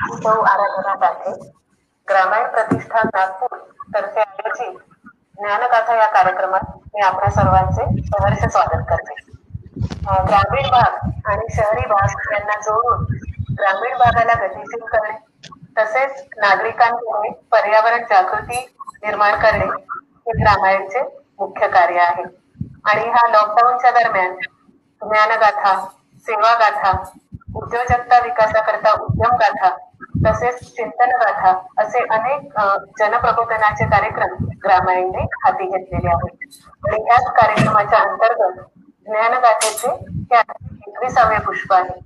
सौ आराधना दाखे ग्रामीण प्रतिष्ठान नागपूर तर्फे आयोजित ज्ञानगाथा या कार्यक्रमात मी आपल्या सर्वांचे सहर्ष स्वागत करते. ग्रामीण भाग आणि शहरी भाग यांना जोडून ग्रामीण भागाला गतिशील करणे तसेच नागरिकांमध्ये पर्यावरण जागृती निर्माण करणे हे ग्रामायणचे मुख्य कार्य आहे. आणि हा लॉकडाऊनच्या दरम्यान ज्ञानगाथा सेवा गाथा उद्योजकता विकासाकरता उद्यम गाथा तसेच चिंतन गाथा असे अनेक जनप्रबोधनाचे कार्यक्रम ग्रामायणने हाती घेतलेले आहेत. आणि याच कार्यक्रमाच्या अंतर्गत ज्ञानगाथेचे हे एकविसावे पुष्प आहे.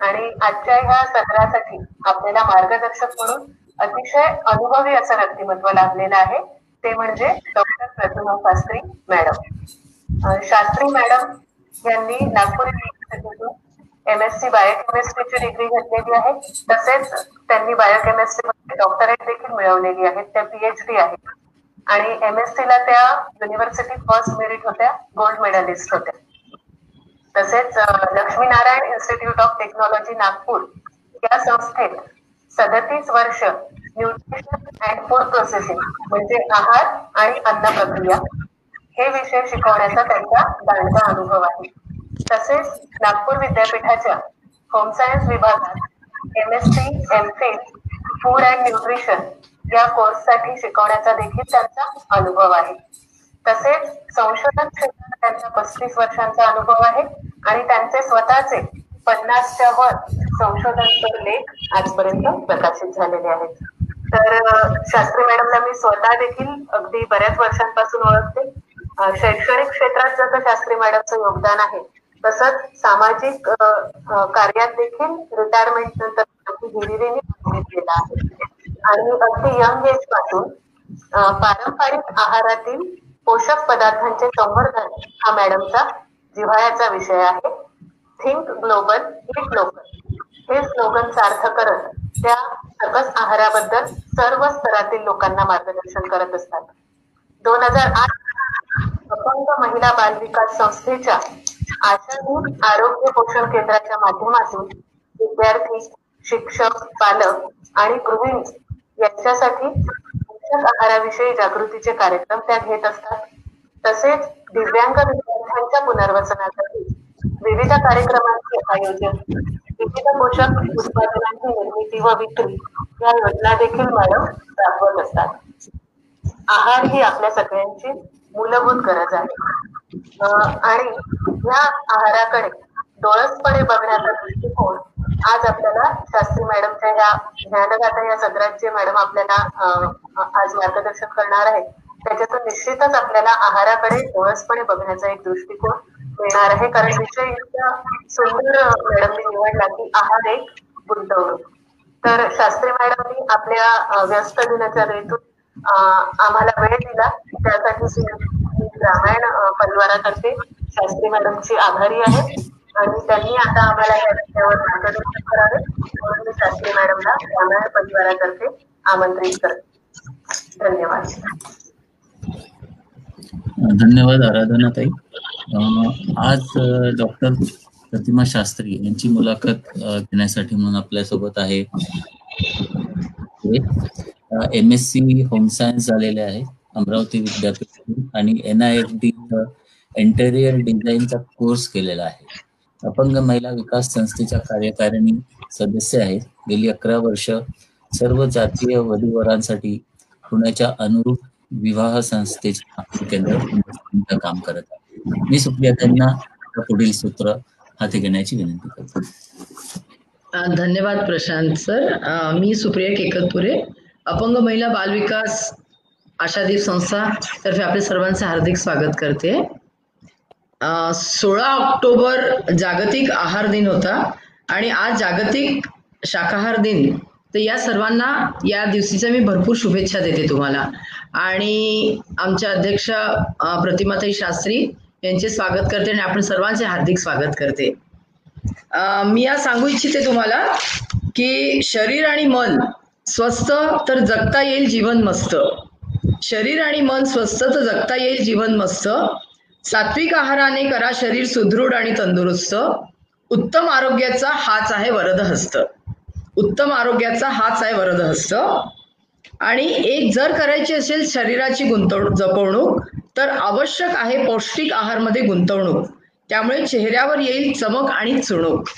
आणि आजच्या ह्या सत्रासाठी आपल्याला मार्गदर्शक म्हणून अतिशय अनुभवी असं व्यक्तिमत्व लाभलेलं आहे. ते म्हणजे doctor Pratima Shastri madam. Shastri madam यांनी नागपूर युनिव्हर्सिटीतून एम एस सी बायोकेमिस्ट्रीची डिग्री घेतलेली आहे. तसेच त्यांनी बायोकेमिस्ट्री मध्ये डॉक्टरेट देखील मिळवलेली आहेत त्या पीएचडी आहेत आणि एम एस सी ला त्या युनिव्हर्सिटी फर्स्ट मेरिट होत्या. गोल्ड मेडलिस्ट होत्या. तसेच Laxminarayan institute of technology Nagpur. या संस्थेत सदतीस वर्ष न्यूट्रिशन अँड फूड प्रोसेसिंग म्हणजे आहार आणि अन्न प्रक्रिया हे विषय शिकवण्याचा त्यांचा दांडगा अनुभव आहे. तसेच नागपूर विद्यापीठाच्या होम सायन्स विभागात M S C M Phil food and nutrition या कोर्ससाठी शिकवण्याचा देखील त्यांचा अनुभव आहे. तसेच संशोधन क्षेत्रात त्यांचा पस्तीस वर्षांचा अनुभव आहे आणि त्यांचे स्वतःचे पन्नासच्या वर संशोधन लेख आजपर्यंत प्रकाशित झालेले आहेत. तर शास्त्री मॅडमला मी स्वतः देखील अगदी बऱ्याच वर्षांपासून ओळखते. शैक्षणिक क्षेत्रात जसं शास्त्री मॅडमचं योगदान आहे तसंच सामाजिक कार्यात देखील रिटायरमेंट नंतर केला आहे. आणि अगदी यंग एजपासून पारंपरिक आहारातील पोषक पदार्थांचे संवर्धन हा मॅडमचा जिव्हाळ्याचा विषय आहे. थिंक ग्लोबल इट लोकल हे स्लोगन सार्थ करत त्या सकस आहाराबद्दल सर्व स्तरातील लोकांना मार्गदर्शन करत असतात. दोन हजार आठ अपंग महिला बाल विकास संस्थेच्या आशाभूत आरोग्य पोषण केंद्राच्या माध्यमातून विद्यार्थी शिक्षक पालक आणि गृहिणी यांच्यासाठी पोषक आहाराविषयी जागृतीचे कार्यक्रम त्या घेत असतात. तसेच दिव्यांग विद्यार्थ्यांच्या पुनर्वसनासाठी विविध कार्यक्रमांचे आयोजन विविध पोषक उत्पादनांची निर्मिती व विक्री या योजना देखील मॅडम राबवत असतात. आहार ही आपल्या सगळ्यांची मूलभूत गरज आहे. आणि या आहाराकडे डोळसपणे बघण्याचा दृष्टिकोन आज आपल्याला शास्त्री मॅडमच्या या ज्ञानगाथा या सदरात जे मॅडम आपल्याला आज मार्गदर्शन करणार आहेत. त्याच्यातून निश्चितच आपल्याला आहाराकडे डोळसपणे बघण्याचा एक दृष्टिकोन मिळणार आहे. कारण विषय इतका सुंदर मॅडमनी निवडला की आहार एक गुंतवणूक. तर शास्त्री मॅडमनी आपल्या व्यस्त दिनाच्या रेतून आम्हाला वेळ दिला. त्यासाठी रामायण परिवारातर्फे शास्त्री मॅडमची आभारी आहे. आणि त्यांनी आता आम्हाला या विषयावर मार्गदर्शन करावे. म्हणून मी शास्त्री मॅडमला रामायण परिवारातर्फे आमंत्रित करते. धन्यवाद. धन्यवाद आराधना ताई आज डॉक्टर प्रतिमा शास्त्री यांची मुलाखत घेण्यासाठी म्हणून आपल्यासोबत आहे. M S C home science झालेले आहे. अमरावती विद्यापीठ आणि N I F D interior डिझाईनचा course केलेला आहे. अपंग महिला विकास संस्थेच्या कार्यकारिणी सदस्य आहेत. गेली अकरा वर्ष सर्व जातीय वधूवरांसाठी पुण्याच्या अनुरूप विवाह संस्थेचे केंद्र काम करत आहे. मी सुप्रिया त्यांना पुढील सूत्र हाती घेण्याची विनंती करतो. धन्यवाद प्रशांत सर. मी सुप्रिया केकतपुरे अपंग महिला बालविकास आशादीप संस्था तर्फे आपले सर्वांचे हार्दिक स्वागत करते. सोळा ऑक्टोबर जागतिक आहार दिन होता आणि आज जागतिक शाकाहार दिन. तर या सर्वांना या दिवशीच्या मी भरपूर शुभेच्छा देते तुम्हाला. आणि आमच्या अध्यक्ष प्रतिमाताई शास्त्री यांचे स्वागत करते आणि आपण सर्वांचे हार्दिक स्वागत करते. मी या सांगू इच्छिते तुम्हाला की शरीर आणि मन स्वस्थ तर जगता येईल जीवन मस्त. शरीर आणि मन स्वस्थ तर जगता येईल जीवन मस्त. सात्विक आहाराने करा शरीर सुदृढ आणि तंदुरुस्त. उत्तम आरोग्याचा हाच आहे वरद हस्त उत्तम आरोग्याचा हाच आहे वरदहस्त. आणि एक जर करायची असेल शरीराची गुंतवणूक जपवणूक तर आवश्यक आहे पौष्टिक आहारमध्ये गुंतवणूक. त्यामुळे चेहऱ्यावर येईल चमक आणि चुणूक.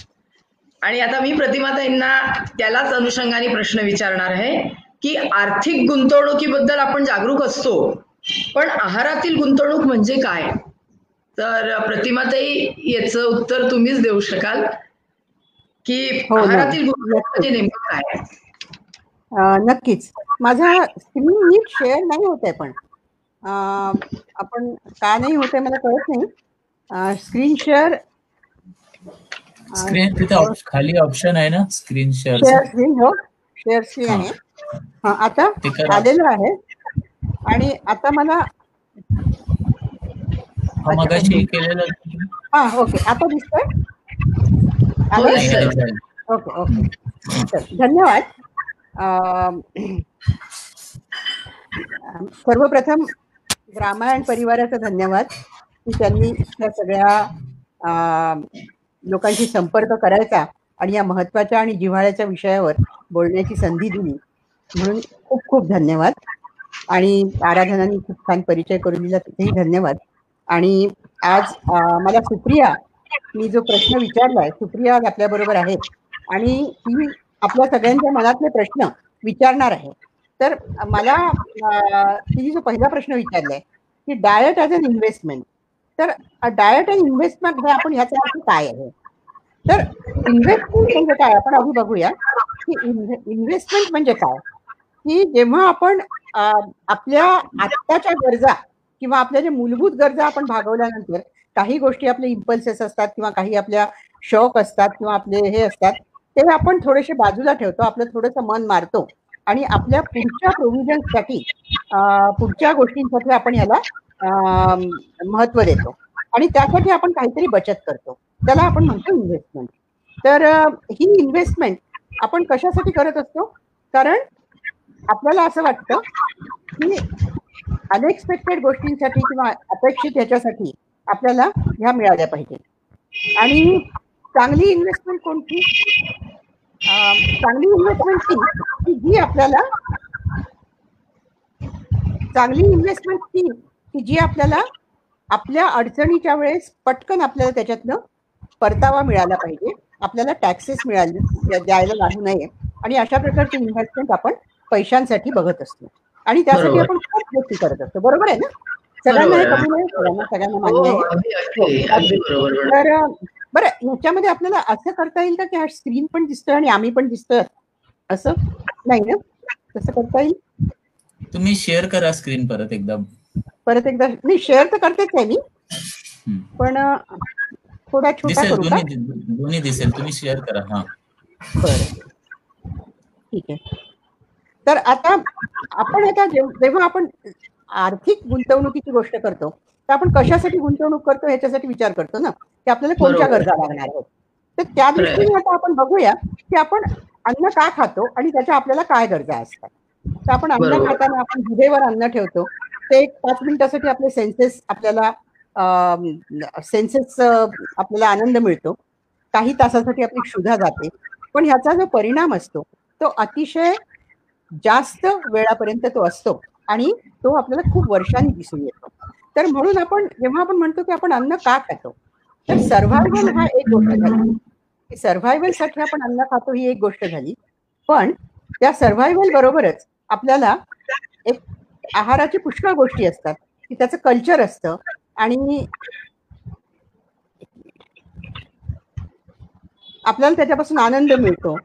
आणि आता मी प्रतिमाताईंना त्यालाच अनुषंगाने प्रश्न विचारणार आहे. की आर्थिक गुंतवणुकीबद्दल आपण जागरूक असतो पण आहारातील गुंतवणूक म्हणजे काय? तर प्रतिमाताई याचं उत्तर तुम्हीच देऊ शकाल की हो, हो. आहारातील गुंतवणूक म्हणजे नेमकं काय? नक्कीच. माझा स्क्रीन नीट शेअर नाही होत आहे पण. आपण का नाही होत मला कळत नाही. स्क्रीन शेअर स्क्रीन तिथे खाली ऑप्शन आहे ना स्क्रीन शेअर शेअर स्क्रीन हो. शेअर स्क्रीन आहे. आता. आलेलं आहे. आणि आता मला हा ओके. आता दिसतोय? हो. Okay okay. धन्यवाद. सर्वप्रथम ग्रामायण परिवाराचा धन्यवाद की त्यांनी त्या सगळ्या लोकांशी संपर्क करायचा आणि या महत्त्वाच्या आणि जिव्हाळ्याच्या विषयावर बोलण्याची संधी दिली. म्हणून खूप खूप धन्यवाद. आणि आराधनांनी खूप छान परिचय करून दिला तिथेही धन्यवाद. आणि आज मला सुप्रिया मी जो प्रश्न विचारलाय सुप्रिया आज आपल्या बरोबर आणि ती आपल्या सगळ्यांच्या मनातले प्रश्न विचारणार आहे. तर मला तिने जो पहिला प्रश्न विचारलाय की डायट ॲज अन इन्व्हेस्टमेंट तर डायट अँड इन्व्हेस्टमेंट हे आपण ह्याचा अर्थ काय आहे? तर इन्व्हेस्टमेंट म्हणजे काय? आपण आधी बघूया की इन्व्हेस्टमेंट म्हणजे काय? की जेव्हा आपण आपल्या आत्ताच्या गरजा किंवा आपल्या ज्या मूलभूत गरजा आपण भागवल्यानंतर काही गोष्टी आपले इम्पल्सेस असतात किंवा काही आपल्या शौक असतात किंवा आपले हे असतात ते आपण थोडेसे बाजूला ठेवतो आपलं थोडंसं मन मारतो आणि आपल्या पुढच्या प्रोव्हिजनसाठी पुढच्या गोष्टींसाठी आपण याला महत्त्व देतो. आणि त्यासाठी आपण काहीतरी बचत करतो. त्याला आपण म्हणतो इन्व्हेस्टमेंट तर ही इन्व्हेस्टमेंट आपण कशासाठी करत असतो? कारण आपल्याला असं वाटतं की अनएक्सपेक्टेड गोष्टींसाठी किंवा अपेक्षित याच्यासाठी आपल्याला ह्या मिळाल्या पाहिजे. आणि चांगली इन्व्हेस्टमेंट कोणती? चांगली इन्व्हेस्टमेंट ती की जी आपल्याला चांगली इन्व्हेस्टमेंट ती की जी आपल्याला आपल्या अडचणीच्या वेळेस पटकन आपल्याला त्याच्यातनं परतावा मिळाला पाहिजे. आपल्याला टॅक्सेस मिळाले द्यायला लागू नये. आणि अशा प्रकारची इन्व्हेस्टमेंट आपण पैशांसाठी बघत असतो. आणि त्यासाठी. आपण खूप गोष्टी करत असतो. बरोबर आहे ना? सगळ्यांना हे. कबूल आहे. सगळ्यांना सगळ्यांना हो मान्य आहे बरोबर बरोबर. तर बरं ह्याच्यामध्ये आपल्याला असं करता येईल का की हा स्क्रीन पण दिसतोय आणि आम्ही पण दिसतोय? असं? नाही ना? तसं करता येईल? तुम्ही शेअर करा स्क्रीन परत एकदा. परत एकदा. नाही शेअर तर करतेच आहे मी. पण थोडा छोटा करू का? दोन्ही दोन्ही दिसेल. तुम्ही शेअर करा हा. बरं. ठीक आहे. तर आता आपण आता जेव- जेव्हा आपण आर्थिक गुंतवणुकीची गोष्ट करतो तर आपण कशासाठी गुंतवणूक करतो ह्याच्यासाठी विचार करतो ना की आपल्याला कोणत्या. गरजा लागणार आहेत. तर त्या दृष्टीने आता आपण बघूया की आपण अन्न का खातो आणि त्याच्या आपल्याला काय गरजा असतात. तर आपण अन्न. खाताना आपण जिभेवर अन्न ठेवतो. ते एक पाच मिनिटासाठी आपले सेन्सेस आपल्याला सेन्सेस आपल्याला आनंद मिळतो. काही तासासाठी आपली क्षुधा जाते. पण ह्याचा जो परिणाम असतो तो अतिशय जास्त वेळापर्यंत तो असतो आणि तो आपल्याला खूप वर्षांनी दिसून येतो. तर म्हणून आपण जेव्हा आपण म्हणतो की आपण अन्न का खातो तर सर्व्हायव्हल हा एक गोष्ट झाली. सर्व्हायव्हलसाठी आपण अन्न खातो ही एक गोष्ट झाली. पण त्या सर्व्हायव्हल बरोबरच आपल्याला एक आहाराची पुष्कळ गोष्टी असतात. की त्याचं कल्चर असतं आणि आपल्याला त्याच्यापासून आनंद मिळतो.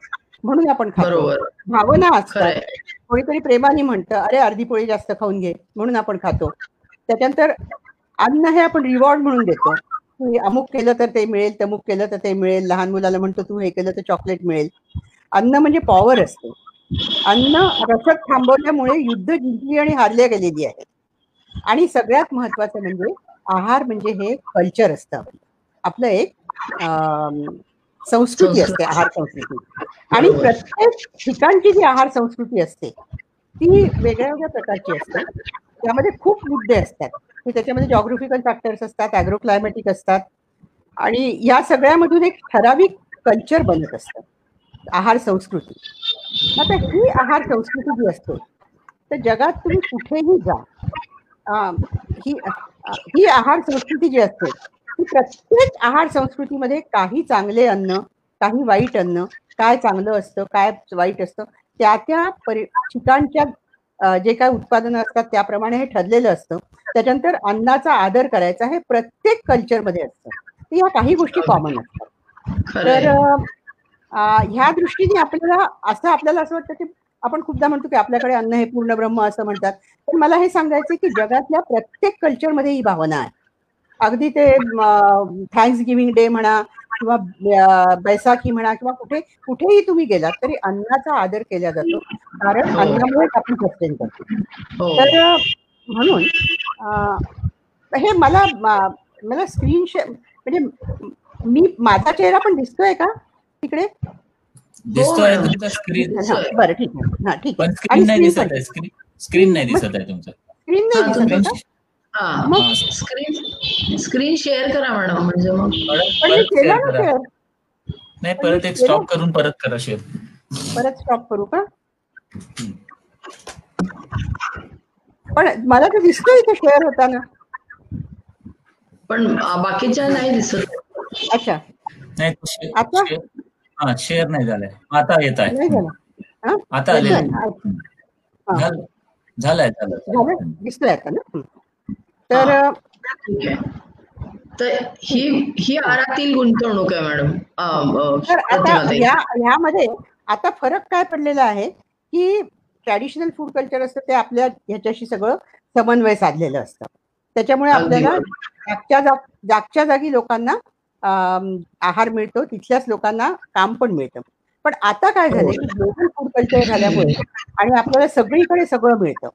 म्हणून आपण खातो. भावना असतात. कोणीतरी प्रेमाने म्हणतं अरे अर्धी पोळी जास्त खाऊन घे म्हणून आपण खातो. त्याच्यानंतर अन्न हे आपण रिवॉर्ड म्हणून देतो. अमुक केलं तर ते मिळेल तमुक केलं तर ते मिळेल लहान मुलाला म्हणतो तू हे केलं तर चॉकलेट मिळेल. अन्न म्हणजे पॉवर असते. अन्न रसद थांबवल्यामुळे युद्ध जिंकली आणि हारल्या गेलेली आहे. आणि सगळ्यात महत्वाचं म्हणजे आहार म्हणजे हे कल्चर असतं. आपलं. एक संस्कृती असते आहार संस्कृती. आणि. प्रत्येक ठिकाणची जी आहार संस्कृती असते ती वेगळ्या वेगळ्या प्रकारची असते. त्यामध्ये खूप मुद्दे असतात. की त्याच्यामध्ये जॉग्राफिकल फॅक्टर्स असतात अॅग्रो क्लायमॅटिक असतात. आणि या सगळ्यामधून एक ठराविक कल्चर बनत असतं. आहार संस्कृती. आता ही आहार संस्कृती जी असते तर जगात तुम्ही कुठेही जा ही ही आहार संस्कृती जी असते प्रत्येक आहार संस्कृतीमध्ये काही चांगले अन्न काही वाईट अन्न काय चांगलं असतं काय वाईट असतं त्या त्या परि ठिकाणच्या जे काय उत्पादनं असतात त्याप्रमाणे हे ठरलेलं असतं. त्याच्यानंतर अन्नाचा आदर करायचा हे प्रत्येक कल्चरमध्ये असतं. तर या काही गोष्टी कॉमन असतात. तर ह्या दृष्टीने आपल्याला असं आपल्याला असं वाटतं की आपण खूपदा म्हणतो की आपल्याकडे अन्न हे पूर्ण ब्रह्म असं म्हणतात. पण मला हे सांगायचं की जगातल्या प्रत्येक कल्चरमध्ये ही भावना आहे. अगदी ते थँक्स गिव्हिंग डे म्हणा किंवा बैसाखी म्हणा किंवा कुठे कुठेही तुम्ही गेलात तरी अन्नाचा आदर केला जातो. कारण हो. अन्नामुळेच आपण सस्टेन करतो. हो. तर म्हणून हे मला मला स्क्रीन म्हणजे मी माझा चेहरा पण दिसतोय का तिकडे? दिसतोय. तुमचा स्क्रीन हा, बरं ठीक आहे. हा ठीक आहे. स्क्रीन नाही screen दिसत आहे स्क्रीन स्क्रीन नाही दिसत आहे तुमचं. स्क्रीन नाही हा, दिसत तुम्ही- आहे का? हा. मग- स्क्रीन स्क्रीन शेअर करा मॅडम म्हणजे मग. परत केलं ना. नाही परत एक. स्टॉप करून परत करा शेअर परत स्टॉप करू का? पण मला तर दिसतोय इथे शेअर होताना. पण बाकीच्या नाही दिसत. अच्छा. नाही आता? हा शेअर नाही झालाय. आता येत नाही आहे झालं. हा? आता आले? हा. झालंय झालं? दिसतोय आता ना? हं. तर ही. ही आहारातील गुंतवणूक आहे मॅडम. तर आता फरक काय पडलेला आहे की ट्रॅडिशनल फूड कल्चर असतं ते आपल्या ह्याच्याशी सगळं समन्वय साधलेलं असतं. त्याच्यामुळे आपल्याला. जागच्या जाग जागच्या जागी लोकांना आहार मिळतो तिथल्याच लोकांना काम पण मिळतं. पण आता काय झालं की ग्लोबल फूड कल्चर झाल्यामुळे आणि आपल्याला सगळीकडे सगळं मिळतं.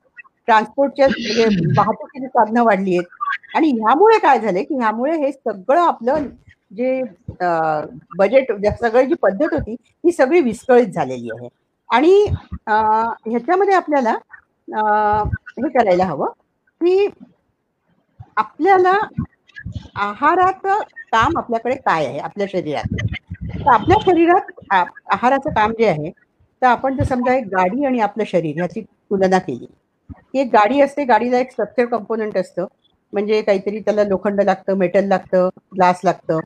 ट्रान्सपोर्टच्या म्हणजे वाहतुकीची साधनं वाढली आहेत. आणि ह्यामुळे काय झालंय की ह्यामुळे हे सगळं आपलं जे बजेट सगळी जी पद्धत होती ही सगळी विस्कळीत झालेली आहे. आणि ह्याच्यामध्ये आपल्याला हे करायला हवं की आपल्याला आहाराचं काम आपल्याकडे काय आहे आपल्या शरीरात तर आपल्या शरीरात आहाराचं काम जे आहे तर आपण जर समजा एक गाडी आणि आपलं शरीर ह्याची तुलना केली की एक गाडी असते गाडीला एक स्ट्रक्चर कंपोनंट असतं. म्हणजे काहीतरी त्याला लोखंड लागतं मेटल लागतं ग्लास लागतं.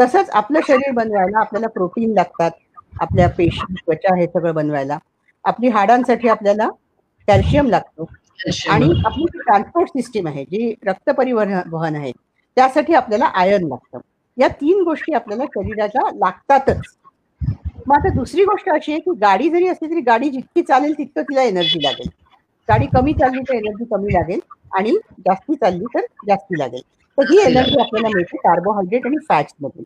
तसंच आपलं शरीर बनवायला आपल्याला प्रोटीन लागतात. आपल्या पेशी त्वचा हे सगळं बनवायला. आपली हाडांसाठी आपल्याला कॅल्शियम लागतो. आणि आपली जी ट्रान्सपोर्ट सिस्टीम आहे जी रक्त परिवहन वहन आहे त्यासाठी आपल्याला आयर्न लागतं. या तीन गोष्टी आपल्याला शरीराच्या लागतातच. मग आता दुसरी गोष्ट अशी आहे की गाडी जरी असली तरी गाडी जितकी चालेल तितकं तिला एनर्जी लागेल. गाडी कमी चालली तर एनर्जी कमी लागेल आणि जास्ती चालली तर जास्ती लागेल. तर ही एनर्जी आपल्याला मिळते कार्बोहायड्रेट आणि फॅट्समधून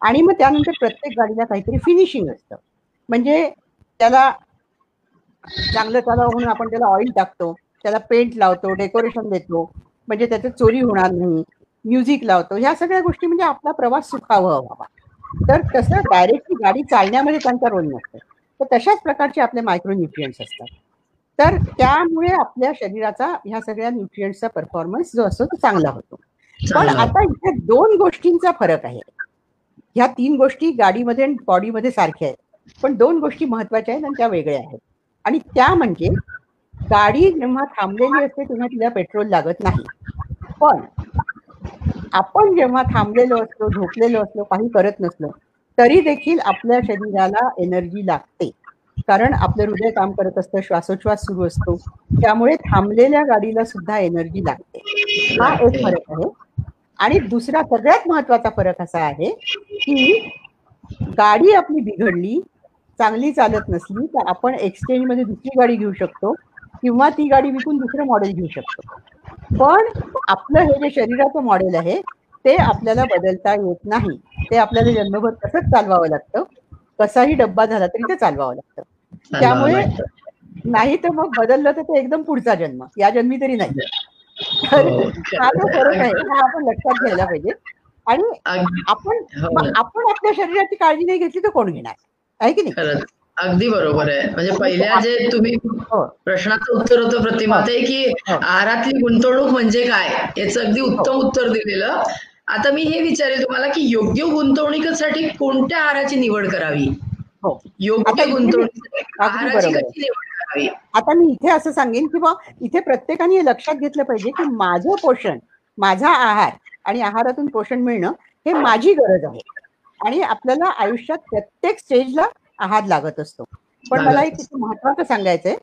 आणि मग त्यानंतर प्रत्येक गाडीला काहीतरी फिनिशिंग असतं. म्हणजे त्याला चांगलं चालावं म्हणून आपण त्याला ऑइल टाकतो त्याला पेंट लावतो डेकोरेशन देतो म्हणजे त्याचं चोरी होणार नाही म्युझिक लावतो. ह्या सगळ्या गोष्टी म्हणजे आपला प्रवास सुखावा व्हावा. तर तसं डायरेक्टली गाडी चालण्यामध्ये त्यांचा रोल नसतो. तर तशाच प्रकारचे आपले मायक्रो न्यूट्रियन्स असतात. तर त्यामुळे आपल्या शरीराचा ह्या सगळ्या न्यूट्रियन्सचा परफॉर्मन्स जो असतो तो चांगला होतो. पण. आता इथे दोन गोष्टींचा फरक आहे. ह्या तीन गोष्टी गाडीमध्ये आणि बॉडीमध्ये सारख्या आहेत. पण दोन गोष्टी महत्त्वाच्या आहेत आणि त्या वेगळ्या आहेत. आणि त्या म्हणजे गाडी जेव्हा थांबलेली असते तेव्हा तिला पेट्रोल लागत नाही. पण आपण जेव्हा थांबलेलो असलो झोपलेलो असलो काही करत नसलो तरी देखील आपल्या शरीराला एनर्जी लागते. कारण आपलं हृदय काम करत असतं श्वासोच्छ्वास सुरू असतो. त्यामुळे थांबलेल्या गाडीला सुद्धा एनर्जी लागते. हा एक फरक आहे. आणि दुसरा सगळ्यात महत्त्वाचा फरक असा आहे की गाडी आपली बिघडली चांगली चालत नसली तर आपण एक्सचेंजमध्ये दुसरी गाडी घेऊ शकतो किंवा ती गाडी विकून दुसरं मॉडेल घेऊ शकतो. पण आपलं हे जे शरीराचं मॉडेल आहे ते आपल्याला बदलता येत नाही. ते आपल्याला जन्मभर तसंच चालवावं लागतं. कसाही डब्बा झाला तरी ते चालवावं लागतं. त्यामुळे नाही तर मग बदललं तर ते एकदम पुढचा जन्म. या जन्मी तरी नाही. तर हो. हा जो फरक आहे हा आपण लक्षात घ्यायला पाहिजे. आणि आपण हो. आपण आपल्या शरीराची काळजी नाही घेतली तर कोण घेणार? आहे की नाही? अगदी बरोबर आहे. म्हणजे पहिल्या जे तुम्ही हो. प्रश्नाचं उत्तर होतं प्रतिमा ते की हो. आहारातली गुंतवणूक म्हणजे काय? याचं अगदी उत्तम उत्तर दिलेलं. आता मी हे विचारेल तुम्हाला की योग्य गुंतवणुकीसाठी कोणत्या आहाराची निवड करावी? हो. योग्य गुंतवणूक आहाराची. कशी निवड करावी? आता मी इथे असं सांगेन की बा इथे प्रत्येकाने हे लक्षात घेतलं पाहिजे की माझं पोषण माझा आहार आणि आहारातून पोषण मिळणं हे माझी गरज आहे. आणि आपल्याला आयुष्यात प्रत्येक स्टेजला आहार लागत असतो. पण मला एक महत्वाचं सांगायचंय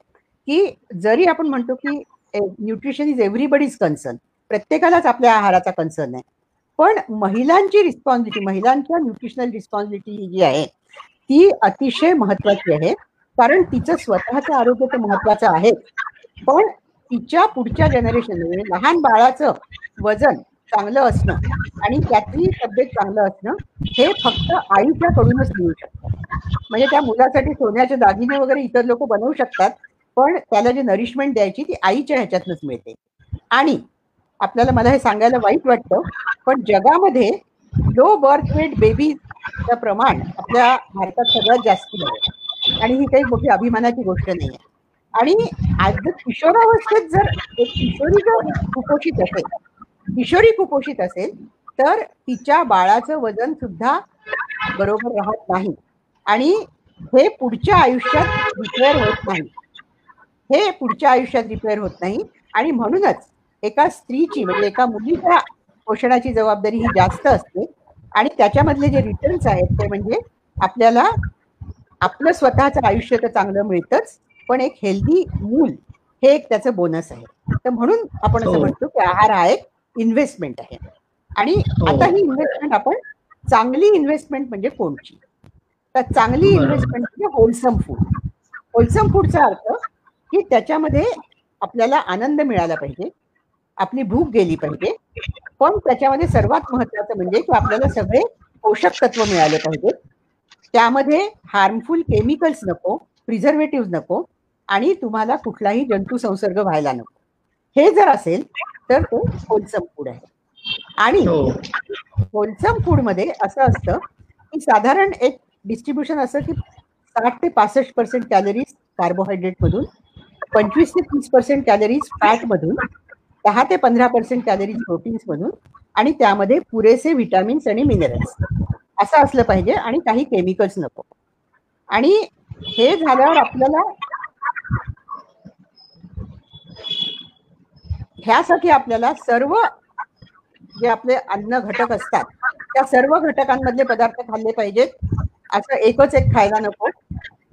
की जरी आपण म्हणतो की न्यूट्रिशन इज एव्हरीबडीज कन्सर्न प्रत्येकालाच आपल्या आहाराचा कन्सर्न आहे. पण महिलांची रिस्पॉन्सिबिलिटी महिलांच्या न्यूट्रिशनल रिस्पॉन्सिबिलिटी जी आहे ती अतिशय महत्वाची आहे. कारण तिचं स्वतःचं आरोग्य तर महत्वाचं आहे. पण तिच्या पुढच्या जनरेशन म्हणजे लहान बाळाचं वजन चांगलं असणं आणि त्यातली तब्येत चांगलं असणं हे फक्त आईच्याकडूनच मिळू शकतं. म्हणजे त्या मुलासाठी सोन्याचे दागिने वगैरे इतर लोक बनवू शकतात पण त्याला जे नरिशमेंट द्यायची ती आईच्या ह्याच्यातनच मिळते. आणि आपल्याला मला हे सांगायला वाईट वाटतं पण जगामध्ये लो बर्थ वेट बेबीचं प्रमाण आपल्या भारतात सगळ्यात जास्त आहे. आणि ही काही मोठी अभिमानाची गोष्ट नाही आहे आणि आज जर किशोरावस्थेत जर एक किशोरी जर कुपोषित असेल किशोरी कुपोषित असेल तर तिच्या बाळाचं वजन सुद्धा बरोबर राहत नाही. आणि हे पुढच्या आयुष्यात रिपेअर होत नाही. हे पुढच्या आयुष्यात रिपेअर होत नाही. आणि म्हणूनच एका स्त्रीची म्हणजे एका मुलीच्या पोषणाची जबाबदारी ही जास्त असते आणि त्याच्यामधले जे रिटर्न्स आहेत ते म्हणजे आपल्याला आपलं स्वतःचं आयुष्य तर चांगलं मिळतंच पण एक हेल्दी मूल हे एक त्याचं बोनस आहे तर म्हणून आपण असं हो. म्हणतो की आहार हा एक इन्व्हेस्टमेंट आहे आणि हो. आता ही इन्व्हेस्टमेंट आपण चांगली इन्व्हेस्टमेंट म्हणजे कोणची तर चांगली. इन्व्हेस्टमेंट म्हणजे होलसम फूड होलसम फूडचा अर्थ की त्याच्यामध्ये आपल्याला आनंद मिळाला पाहिजे आपली भूक गेली पाहिजे. पण त्याच्यामध्ये सर्वात महत्वाचं म्हणजे की आपल्याला सगळे पोषक तत्व मिळाले पाहिजे. त्यामध्ये हार्मफुल केमिकल्स नको प्रिझर्वेटिव्ह नको आणि तुम्हाला कुठलाही जंतू संसर्ग व्हायला नको. हे जर असेल तर ते होलसम फूड आहे. आणि होलसम फूडमध्ये असं असतं की साधारण एक डिस्ट्रीब्युशन असं की साठ ते पासष्ट पर्सेंट कॅलरीज कार्बोहायड्रेट मधून पंचवीस ते तीस पर्सेंट कॅलरीज फॅट मधून दहा ते पंधरा पर्सेंट कॅलरीज प्रोटीन्स मधून आणि त्यामध्ये पुरेसे विटॅमिन्स आणि मिनरल्स असं असलं पाहिजे आणि काही केमिकल्स नको. आणि हे झाल्यावर आपल्याला ह्यासाठी आपल्याला सर्व जे आपले अन्न घटक असतात त्या सर्व घटकांमधले पदार्थ खाल्ले पाहिजेत. असं एकच एक खायला नको.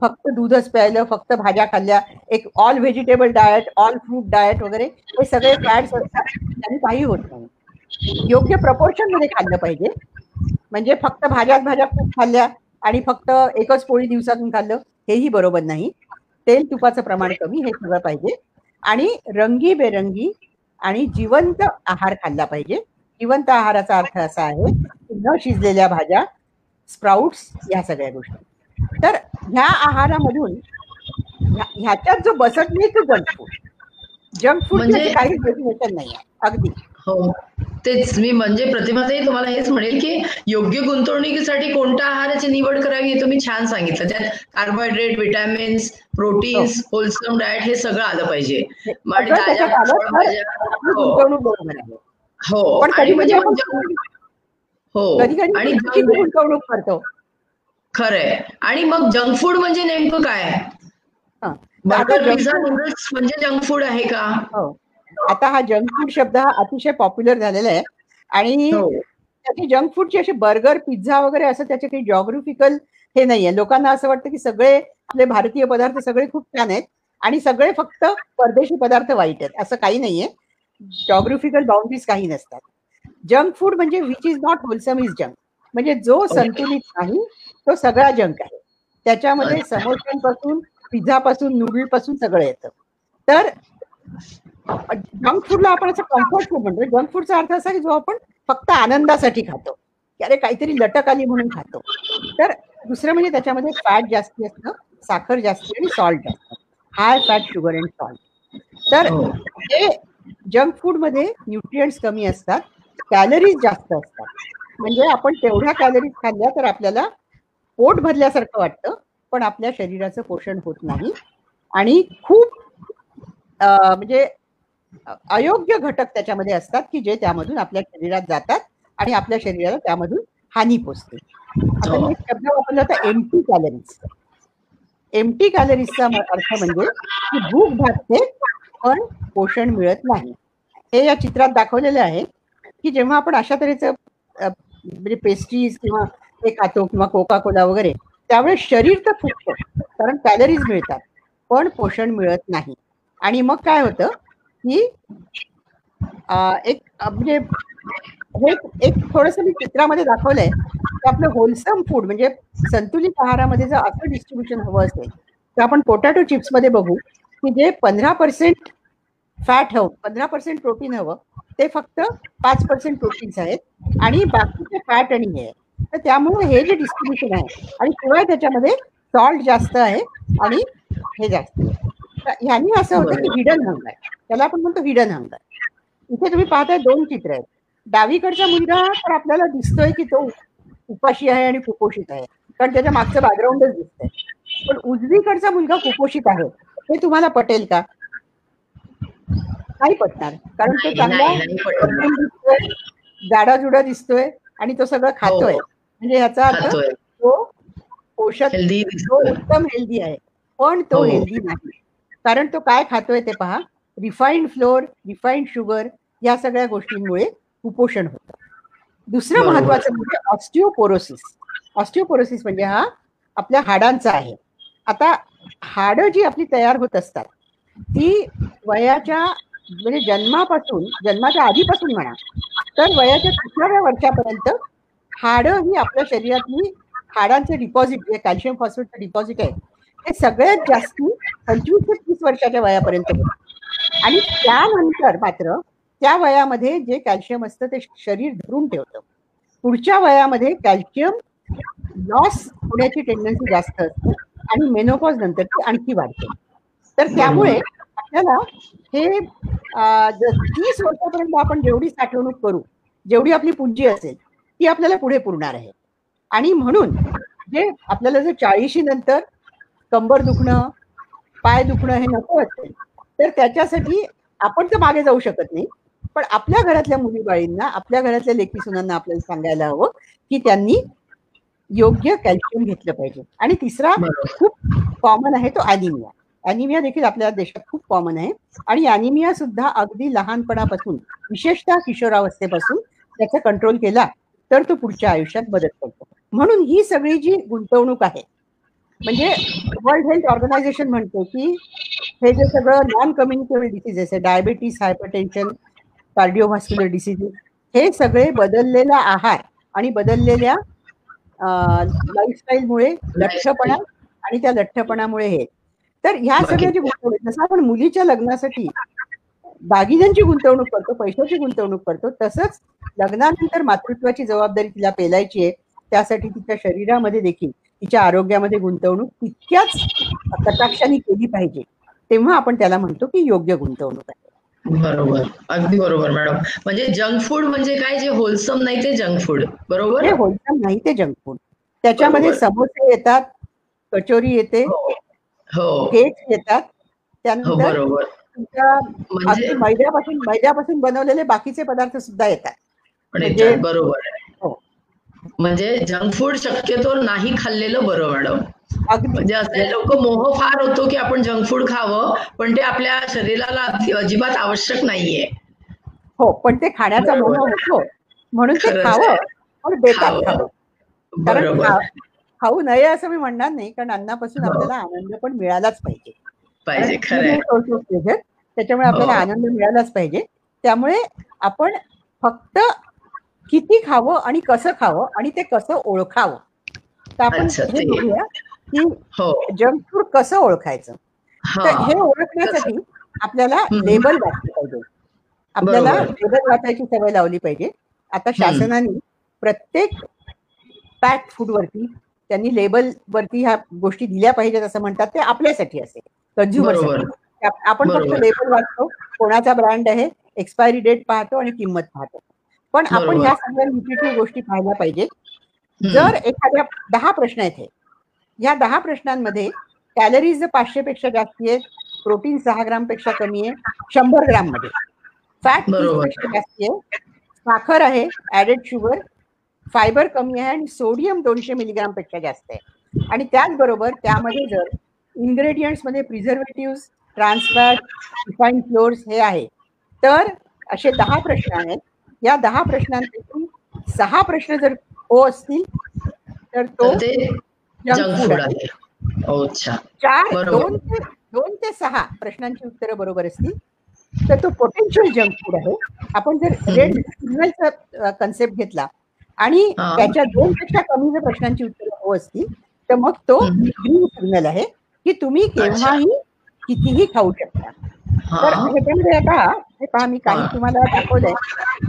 फक्त दूधच प्यायलं फक्त भाज्या खाल्ल्या एक all vegetable diet all fruit diet वगैरे हे सगळे फॅट्स असतात आणि काही होत नाही. योग्य प्रपोर्शनमध्ये खाल्लं पाहिजे. म्हणजे फक्त भाज्याच भाज्या खूप खाल्ल्या आणि फक्त एकच पोळी दिवसातून खाल्लं हेही बरोबर नाही. तेल तुपाचं प्रमाण कमी हे सगळं पाहिजे. आणि रंगी बेरंगी आणि जिवंत आहार खाल्ला पाहिजे. जिवंत आहाराचा अर्थ असा आहे न शिजलेल्या भाज्या स्प्राउट्स या सगळ्या गोष्टी. तर ह्या आहारामधून ह्या- ह्याच्यात जो बसत नाही तो जंक फूड जंक फूड म्हणजे- काहीच डेफिनेशन नाही अगदी. हो. तेच मी म्हणजे प्रतिभाताई तुम्हाला हेच म्हणेल की योग्य गुंतवणुकीसाठी कोणत्या आहाराची निवड करावी हे तुम्ही छान सांगितलं. त्यात carbohydrate vitamins proteins wholesome diet हे सगळं आलं पाहिजे. हो हो. पण आणि म्हणजे जंक- हो. आणि गुंतवणूक करतो. खरंय. आणि मग जंक फूड म्हणजे नेमकं काय? बर्गर पिझ्झा नूडल्स म्हणजे जंक फूड आहे का? हो. आता हा जंक फूड शब्द हा अतिशय पॉप्युलर झालेला आहे. आणि हो. त्याची जंक फूडची अशी बर्गर पिझ्झा वगैरे असं त्याचे काही जॉग्राफिकल हे नाहीये. लोकांना असं वाटतं की सगळे आपले भारतीय पदार्थ सगळे खूप छान आहेत आणि सगळे फक्त परदेशी पदार्थ वाईट आहेत. असं काही नाहीये. जॉग्राफिकल बाउंड्रीज काही नसतात. जंक फूड म्हणजे which is not wholesome is junk म्हणजे जो संतुलित नाही तो सगळा जंक आहे. त्याच्यामध्ये समोश्यांपासून पिझ्झा पासून नूडलपासून सगळं येतं. तर जंक फूडला आपण असं कम्फर्ट फूड म्हणतो. जंक फूडचा अर्थ असा की जो आपण फक्त आनंदासाठी खातो. अरे काहीतरी लटक आली म्हणून खातो. तर दुसरं म्हणजे त्याच्यामध्ये फॅट जास्ती असतं साखर जास्ती आणि सॉल्ट असतं high fat sugar and salt तर हो. हे जंक फूडमध्ये न्यूट्रियंट्स कमी असतात कॅलरीज जास्त असतात. म्हणजे आपण तेवढ्या कॅलरीज खाल्ल्या तर आपल्याला पोट भरल्यासारखं वाटतं पण आपल्या शरीराचं पोषण होत नाही. आणि खूप म्हणजे अयोग्य घटक त्याच्यामध्ये असतात की जे त्यामधून आपल्या शरीरात जातात आणि आपल्या शरीराला त्यामधून हानी पोचते. आता मी शब्द वापरला होता एमटी कॅलरीज एमटी कॅलरीजचा अर्थ म्हणजे की भूक भागते पण पोषण मिळत नाही. हे या चित्रात दाखवलेलं आहे की जेव्हा आपण अशा तऱ्हेचं म्हणजे पेस्ट्रीज किंवा ते खातो किंवा कोका कोला वगैरे त्यावेळेस शरीर तर फुगतं कारण कॅलरीज मिळतात पण पोषण मिळत नाही आणि मग काय होतं की एक म्हणजे हे एक थोडस मी चित्रामध्ये दाखवलंय की आपलं होलसम फूड म्हणजे संतुलित आहारामध्ये जर असं डिस्ट्रीब्युशन हवं असेल तर आपण पोटॅटो चिप्समध्ये बघू की जे पंधरा पर्सेंट फॅट हवं पंधरा पर्सेंट प्रोटीन हवं ते फक्त पाच पर्सेंट प्रोटीन्स आहेत आणि बाकीचे फॅट आणि हे आहे. तर त्यामुळे हे जे डिस्ट्रीब्युशन आहे आणि शिवाय त्याच्यामध्ये सॉल्ट जास्त आहे आणि हे जास्त आहे. ह्यानी असं होतं की हिडन हंग आहे. त्याला आपण म्हणतो हिडन हंग आहे. इथे तुम्ही पाहताय दोन चित्र आहेत. डावीकडचा मुलगा तर आपल्याला दिसतोय की तो उपाशी आहे आणि कुपोषित आहे. कारण त्याच्या मागचं बॅकग्राऊंडच दिसतंय. पण उजवीकडचा मुलगा कुपोषित आहे. हे तुम्हाला पटेल का? नाही पटणार. कारण तो चांगला दिसतोय जाडाजुडा दिसतोय आणि तो सगळं खातोय हो. म्हणजे ह्याचा अर्थ तो पोषक हेल्दी तो उत्तम हेल्दी आहे. पण तो हो. हेल्दी नाही. कारण तो काय खातोय ते पहा. रिफाईंड फ्लोअर रिफाईंड शुगर या सगळ्या गोष्टींमुळे कुपोषण होतं. दुसरं. महत्वाचं म्हणजे ऑस्टिओपोरोसिस ऑस्टिओपोरोसिस म्हणजे हा आपल्या हाडांचा आहे. आता हाडं जी आपली तयार होत असतात ती वयाच्या म्हणजे जन्मापासून जन्माच्या आधीपासून म्हणा तर वयाच्या तिसऱ्या वर्षापर्यंत हाडं ही आपल्या शरीरातली हाडांचे डिपॉझिट जे कॅल्शियम फॉस्फेटचं डिपॉझिट आहे हे सगळ्यात जास्ती पंचवीस ते तीस वर्षाच्या वयापर्यंत आणि त्यानंतर मात्र त्या वयामध्ये जे कॅल्शियम असतं ते शरीर धरून ठेवतं. पुढच्या वयामध्ये कॅल्शियम लॉस होण्याची टेंडन्सी जास्त असते आणि मेनोपॉज नंतर ती आणखी वाढते. तर त्यामुळे आपल्याला हे तीस वर्षापर्यंत आपण जेवढी साठवणूक करू जेवढी आपली पुंजी असेल ती आपल्याला पुढे पुरणार आहे. आणि म्हणून जे आपल्याला जर चाळीशी नंतर कंबर दुखणं पाय दुखणं हे नको असेल तर त्याच्यासाठी आपण तर मागे जाऊ शकत नाही. पण आपल्या घरातल्या मुलीबाळींना आपल्या घरातल्या लेकी सुनांना आपल्याला सांगायला हवं की त्यांनी योग्य कॅल्शियम घेतलं पाहिजे. आणि तिसरा. खूप कॉमन आहे तो अॅनिमिया अॅनिमिया देखील आपल्या देशात खूप कॉमन आहे. आणि अॅनिमिया सुद्धा अगदी लहानपणापासून विशेषतः किशोरावस्थेपासून त्याचा कंट्रोल केला तर तो पुढच्या आयुष्यात मदत करतो. म्हणून ही सगळी जी गुंतवणूक आहे म्हणजे वर्ल्ड हेल्थ ऑर्गनायझेशन म्हणतो की हे जे सगळं नॉन कम्युनिकेबल डिसीजेस आहे डायबिटीस हायपरटेन्शन कार्डिओव्हास्क्युलर डिसीजेस हे सगळे बदललेला आहार आणि बदललेल्या लाईफस्टाईलमुळे लठ्ठपणा आणि त्या लठ्ठपणामुळे हे. तर ह्या सगळ्या जी गुंतवणूक जसं आपण मुलीच्या लग्नासाठी दागिन्यांची गुंतवणूक करतो पैशाची गुंतवणूक करतो. तसंच लग्नानंतर मातृत्वाची जबाबदारी तिला पेलायची आहे. त्यासाठी तिच्या शरीरामध्ये देखील तिच्या आरोग्यामध्ये गुंतवणूक तितक्याच कटाक्षाने केली पाहिजे. तेव्हा आपण त्याला म्हणतो की योग्य गुंतवणूक आहे. बरोबर. अगदी बरोबर मॅडम. म्हणजे जंक फूड म्हणजे काय? जे होलसम नाही ते जंक फूड. बरोबर? हे होलसम नाही ते जंक फूड त्याच्यामध्ये. समोसे येतात कचोरी येते हो. हो. केक्स येतात. हो त्यानंतर बरोबर. तुमच्या म्हणजे मैद्यापासून मैद्यापासून बनवलेले बाकीचे पदार्थ सुद्धा येतात. पण म्हणजे- बरोबर. हो. म्हणजे जंक फूड शक्यतो नाही खाल्लेलं बरं मॅडम. म्हणजे असे लोक मोह फार होतो की आपण जंक फूड खावं पण ते आपल्या शरीराला अजिबात आवश्यक नाहीये. हो पण ते खाण्याचा मोह. होतो. म्हणून ते खावं. पण बेतात खावं. कारण खाऊ नये असं मी म्हणणार नाही कारण अन्नापासून हो. आपल्याला आनंद पण मिळालाच पाहिजे. पाहिजे कारण त्याच्यामुळे आपल्याला हो. आनंद मिळालाच पाहिजे त्यामुळे आपण फक्त किती खावं आणि कसं खावं आणि ते कसं ओळखावं तर आपण हे. बघूया की हो जंक फूड कसं ओळखायचं तर हा ओळखण्यासाठी आपल्याला. लेबल वाचलं पाहिजे आपल्याला. लेबल वाचायची सवय लावली पाहिजे आता शासनाने प्रत्येक पॅक फूड वरती त्यांनी लेबल वरती ह्या गोष्टी दिल्या पाहिजेत असं म्हणतात ते आपल्यासाठी असेल बरोबर. आपण फक्त. लेबल वाचतो कोणाचा ब्रँड आहे एक्सपायरी डेट पाहतो आणि किंमत पाहतो पण आपण. ह्या सगळ्या निगेटिव्ह गोष्टी पाहायला हम्म. जर एखाद्या दहा प्रश्न आहेत हे या दहा प्रश्नांमध्ये कॅलरीज पाचशे पेक्षा जास्ती आहेत प्रोटीन सहा ग्रामपेक्षा कमी आहे शंभर ग्राममध्ये फॅट. पेक्षा जास्ती आहे साखर आहे ऍडेड शुगर फायबर कमी आहे आणि सोडियम दोनशे मिलीग्रामपेक्षा जास्त आहे आणि त्याचबरोबर त्यामध्ये जर ingredients मध्ये प्रिझर्वेटिव्ह ट्रान्सफॅट रिफाईन फ्लोअर्स हे आहे. तर असे दहा प्रश्न आहेत. या दहा प्रश्नांपैकी सहा प्रश्न जर हो असतील तर तो चार. दोन ते दोन ते सहा प्रश्नांची उत्तरं बरोबर असतील. तर तो पोटेन्शियल जंक फूड आहे. आपण जर रेड सिग्नलचा कन्सेप्ट घेतला आणि. त्याच्या दोन पेक्षा कमी जर प्रश्नांची उत्तरं हो असतील तर मग तो. ग्रीन सिग्नल आहे. की तुम्ही केव्हाही कितीही खाऊ शकता. तर हा ह्याच्यामध्ये आता हे पहा मी काही. तुम्हाला दाखवलंय.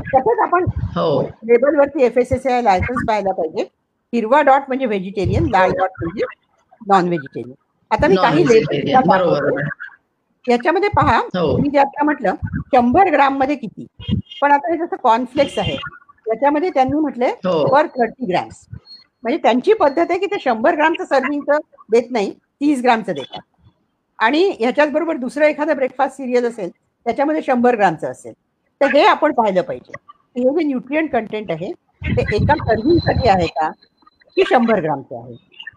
तसंच आपण हो. लेबलवरती F S S I licence पाहायला पाहिजे. हिरवा डॉट म्हणजे व्हेजिटेरियन लाल डॉट म्हणजे नॉन व्हेजिटेरियन आता मी काही. लेबल याच्यामध्ये पहा हो. मी जे आता म्हटलं शंभर ग्राममध्ये किती? पण आता हे जसं कॉर्नफ्लेक्स आहे त्याच्यामध्ये त्यांनी म्हटले. पर थर्टी ग्रॅम्स म्हणजे त्यांची पद्धत आहे की ते शंभर ग्रामचं सर्विंगचं देत नाही तीस ग्रामचं देतात. आणि ह्याच्याच बरोबर दुसरं एखादं ब्रेकफास्ट सिरियल असेल त्याच्यामध्ये शंभर ग्रामचं असेल. तर हे आपण पाहिलं पाहिजे. हे जे न्यूट्रियन कंटेंट आहे ते एका सर्विंगसाठी आहे का की शंभर ग्रामचं आहे?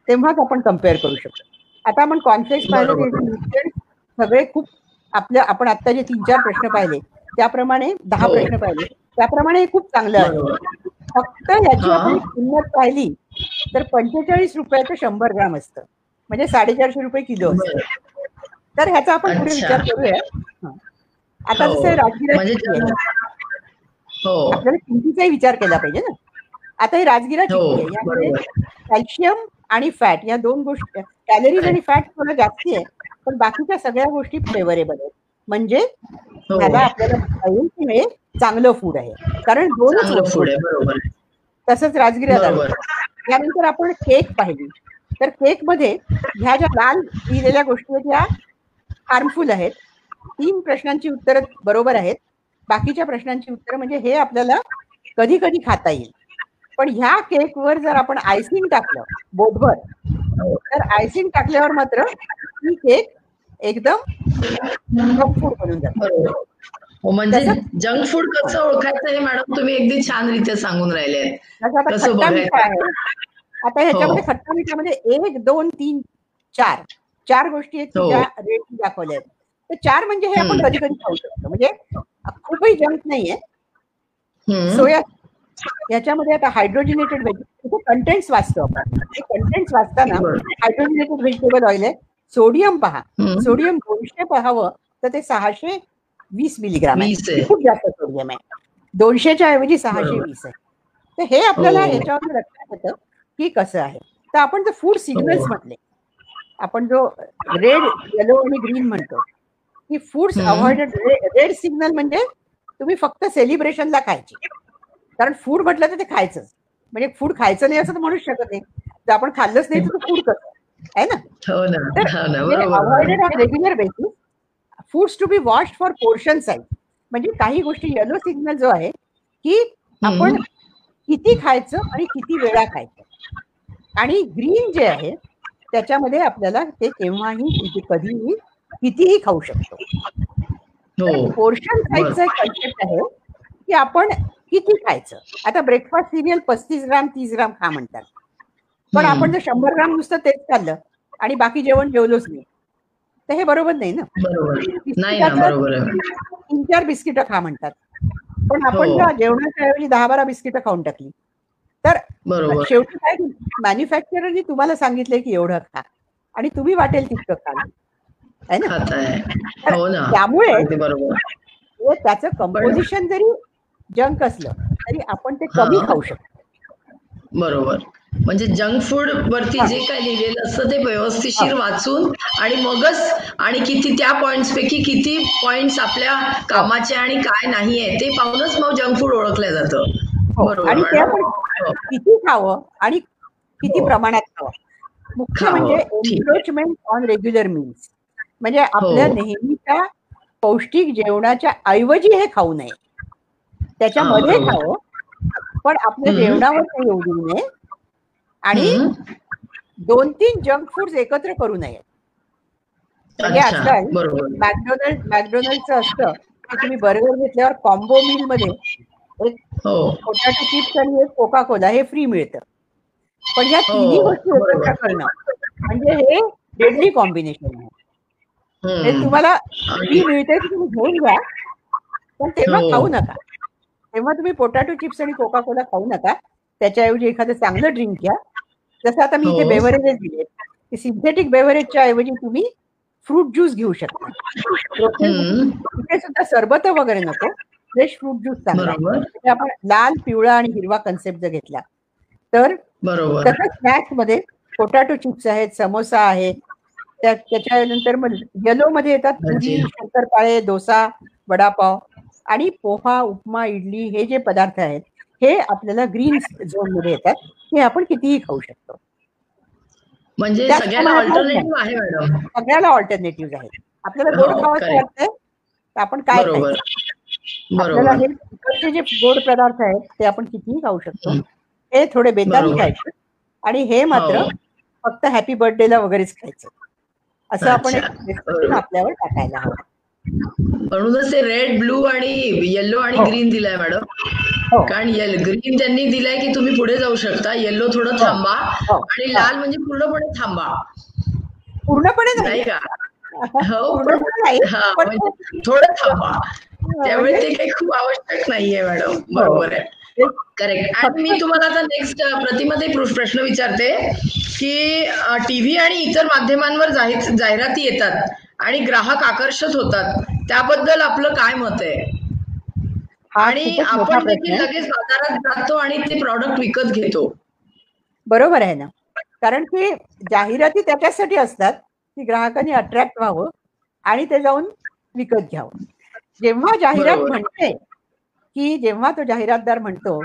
तेव्हाच आपण कंपेअर करू शकतो. आता आपण कॉन्फ्लेक्स पाहिलं nutrients सगळे खूप आपल्या आपण आता जे तीन चार प्रश्न पाहिले त्याप्रमाणे दहा हो. प्रश्न पाहिले त्याप्रमाणे हे खूप चांगलं आहे. फक्त याची. आपण किंमत पाहिली तर पंचेचाळीस रुपयाचं शंभर ग्राम असतं. म्हणजे साडेचारशे रुपये किलो असतं. तर ह्याचा आपण पुढे. विचार करूया. आता हो. जसं राजगिरा म्हणजे हो. आपल्याला किमतीचाही विचार केला पाहिजे ना. आता ही राजगिरा हो, आहे. यामध्ये. कॅल्शियम आणि फॅट या दोन गोष्टी कॅलरीज आणि फॅट थोडं जास्ती आहे पण बाकीच्या सगळ्या गोष्टी फ्लेवरेबल आहेत. म्हणजे ह्याला आपल्याला हे चांगलं फूड आहे. कारण दोनच फूड आहे. तसंच राजगिरा त्यानंतर आपण केक पाहिली. तर केकमध्ये ह्या ज्या लाल लिहिलेल्या गोष्टी आहेत या हार्मफुल आहेत. तीन प्रश्नांची उत्तरं बरोबर आहेत. बाकीच्या प्रश्नांची उत्तरं म्हणजे हे आपल्याला कधी कधी खाता येईल. पण ह्या केकवर जर आपण आयसिंग टाकलं बोटभर. तर आयसिंग टाकल्यावर मात्र ही केक एकदम junk food बनून जाते. म्हणजे जंक फूड कसं ओळखायचं हे मॅडम तुम्ही अगदी छान रीत्या सांगून राहिले आता ह्याच्यामध्ये हो. खट्टा मिठामध्ये एक दोन तीन चार चार गोष्टी आहेत हो. ज्या रेट दाखवल्या आहेत तर चार म्हणजे हे आपण. कधी कधी खाऊ शकतो म्हणजे खूपही जंक नाहीये. सोया याच्यामध्ये आता हायड्रोजिनेटेड व्हेजिटेबल कंटेंट्स वाचतो आपण कंटेंट्स वाचताना. हायड्रोजिनेटेड व्हेजिटेबल ऑइल आहे सोडियम पहा. सोडियम दोनशे पाहावं तर ते सहाशे वीस मिलीग्राम आहे. खूप जास्त सोडियम आहे दोनशेच्या ऐवजी सहाशे. वीस आहे तर हे आपल्याला हो. याच्यावर लक्षात येतं की कसं आहे तर आपण जर फूड सिग्नल्स हो. म्हटले आपण जो रेड येलो आणि ग्रीन म्हणतो की फूड्स. अवॉइडेड रेड सिग्नल म्हणजे तुम्ही फक्त सेलिब्रेशनला खायचे. कारण फूड म्हटलं तर ते खायचंच. म्हणजे फूड खायचं नाही असं तर म्हणूच शकत नाही. जर आपण खाल्लंच नाही तर फूड कसं? आहे ना? ना ना बरोबर avoided on regular basis foods to be watched for portion size म्हणजे काही गोष्टी येलो सिग्नल जो आहे की आपण. किती खायचं आणि किती वेळा खायचं. आणि ग्रीन जे आहे त्याच्यामध्ये आपल्याला ते केव्हाही किती कधीही कितीही खाऊ शकतो. हो. पोर्शन साईजचा एक कन्सेप्ट आहे की आपण किती खायचं. आता ब्रेकफास्ट सिरियल पस्तीस ग्राम तीस ग्राम खा म्हणतात. पण. आपण जर शंभर ग्राम नुसतं तेच खाल्लं आणि बाकी जेवण जेवलोच नाही तर हे बरोबर नाही ना? बरोबर. नाही ना बरोबर आहे. तीन चार बिस्किटं खा म्हणतात. पण आपण हो. जेवणाच्या ऐवजी दहा बारा बिस्किटं खाऊन टाकली तर बरोबर. शेवटी काय मॅन्युफॅक्चररनी तुम्हाला सांगितलंय की एवढं खा. आणि तुम्ही वाटेल तितकं खा. आहे ना? हो ना. त्यामुळे त्याचं कंपोजिशन जरी जंक असलं तरी आपण ते कमी हा. खाऊ शकतो. बरोबर. म्हणजे जंक फूड वरती जे काय लिहिलेलं असतं ते व्यवस्थिशीर वाचून आणि मगच आणि किती त्या पॉइंट्स पैकी किती पॉइंट्स आपल्या कामाचे आणि काय नाही आहे ते पाहूनच मग जंक फूड ओळखलं जातं. हो. आणि ते. आपण हो. किती खावं आणि किती हो. प्रमाणात खावं मुख्य. म्हणजे. एन्क्रोचमेंट ऑन रेग्युलर मील्स म्हणजे आपल्या हो. नेहमीच्या पौष्टिक जेवणाच्या ऐवजी हे खाऊ नये त्याच्यामध्ये. खावं पण आपल्या. जेवणावर ते येऊ देऊ नये आणि. दोन तीन जंक फूड एकत्र करू नये म्हणजे आजकाल मॅकडोनल्ड मॅकडोनल्डचं असतं की तुम्ही बर्गर घेतल्यावर कॉम्बो मील मध्ये एक हो. पोटॅटो चिप्स आणि एक कोका कोला हे फ्री मिळतं. पण या हो, तिन्ही गोष्टी. एकत्र करणं म्हणजे हे डेडली कॉम्बिनेशन आहे. हे. तुम्हाला फ्री मिळते तुम्ही घेऊन घ्या पण तेव्हा हो. खाऊ नका. तेव्हा तुम्ही पोटॅटो चिप्स आणि कोका कोला खाऊ नका. त्याच्याऐवजी एखादं चांगलं ड्रिंक घ्या. जसं आता मी इथे हो. बेव्हरेजेस दिले सिंथेटिक बेव्हरेजच्या ऐवजी तुम्ही फ्रूट ज्यूस घेऊ शकता. सुद्धा सरबत वगैरे नको. फ्रेश फ्रूट ज्यूस चांगला म्हणजे आपण लाल पिवळा आणि हिरवा कन्सेप्ट जर घेतला तर तसंच स्नॅक्समध्ये पोटॅटो चिप्स आहेत समोसा आहे. त्या त्याच्यानंतर मग येलो मध्ये येतात पुरी. शंकरपाळे डोसा वडापाव आणि पोहा उपमा इडली हे जे पदार्थ आहेत हे आपल्याला ग्रीन झोनमध्ये येतात. हे आपण कितीही खाऊ शकतो. म्हणजे सगळ्याला ऑल्टरनेटिव्ह आहे मॅडम सगळ्याला ऑल्टरनेटिव्ह आहेत. आपल्याला गोड हो, खावायचं. वाटतंय तर आपण काय आपल्याला हे इकडचे जे गोड पदार्थ आहेत ते आपण कितीही खाऊ शकतो. हे. थोडे बेतानी. खायचे आणि हे मात्र हो. फक्त हॅपी बर्थडेला वगैरेच खायचं. असं आपण एक आपल्यावर टाकायला हवं. म्हणूनच ते रेड ब्लू आणि येल्लो आणि हो. ग्रीन दिलाय मॅडम हो. कारण ग्रीन त्यांनी दिलाय की तुम्ही पुढे जाऊ शकता. येल्लो थोडं थांबा हो. आणि लाल म्हणजे पूर्णपणे थांबा. पूर्णपणे नाही का? हो. हा म्हणजे थोडं थांबा. त्यामुळे म्हणजे- ते काही खूप आवश्यक नाहीये मॅडम. बरोबर आहे. करेक्ट आणि मी तुम्हाला आता नेक्स्ट प्रतिमध्ये प्रश्न विचारते की टीव्ही आणि इतर माध्यमांवर जाहीर जाहिराती येतात आणि ग्राहक आकर्षित होतात त्याबद्दल आपलं काय मत आहे? हा आणि आपण देखील. लगेच बाजारात जातो आणि ते प्रॉडक्ट विकत घेतो. बरोबर आहे ना. कारण की जाहिराती त्याच्यासाठी असतात की ग्राहकांनी अट्रॅक्ट व्हावं आणि ते जाऊन विकत घ्यावं. जेव्हा जाहिरात. म्हणते की जेव्हा तो जाहिरातदार म्हणतो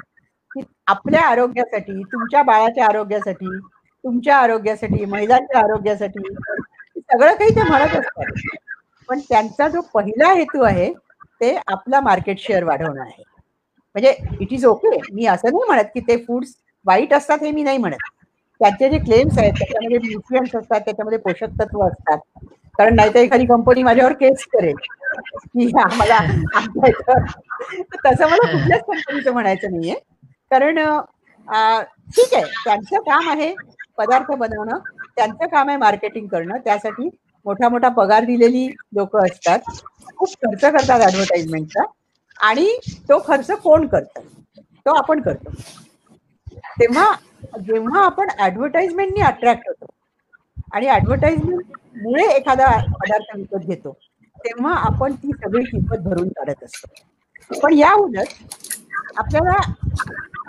की आपल्या आरोग्यासाठी तुमच्या बाळाच्या आरोग्यासाठी तुमच्या आरोग्यासाठी महिलांच्या आरोग्यासाठी सगळं काही ते म्हणत असतात. पण त्यांचा जो पहिला हेतू आहे ते आपला मार्केट शेअर वाढवणं आहे. म्हणजे इट इज ओके मी असं नाही म्हणत की ते फूड्स वाईट असतात हे मी नाही म्हणत. त्याचे जे क्लेम्स आहेत त्याच्यामध्ये न्यूट्रियन्स असतात त्याच्यामध्ये पोषक तत्व असतात. कारण नाहीतर एखादी कंपनी माझ्यावर केस करेल. की मला तसं मला कुठल्याच कंपनीचं म्हणायचं नाहीये. कारण ठीक आहे त्यांचं काम आहे पदार्थ बनवणं त्यांचं काम आहे मार्केटिंग करणं त्यासाठी मोठा मोठा पगार दिलेली लोक असतात. खूप खर्च करतात ऍडव्हर्टाइजमेंटचा आणि तो खर्च कोण करतं? तो आपण करतो. तेव्हा जेव्हा आपण ऍडव्हर्टाइजमेंटनी अट्रॅक्ट होतो आणि मुळे एखादा पदार्थ विकत घेतो तेव्हा आपण ती सगळी किंमत भरून काढत असतो. पण या उलट आपल्याला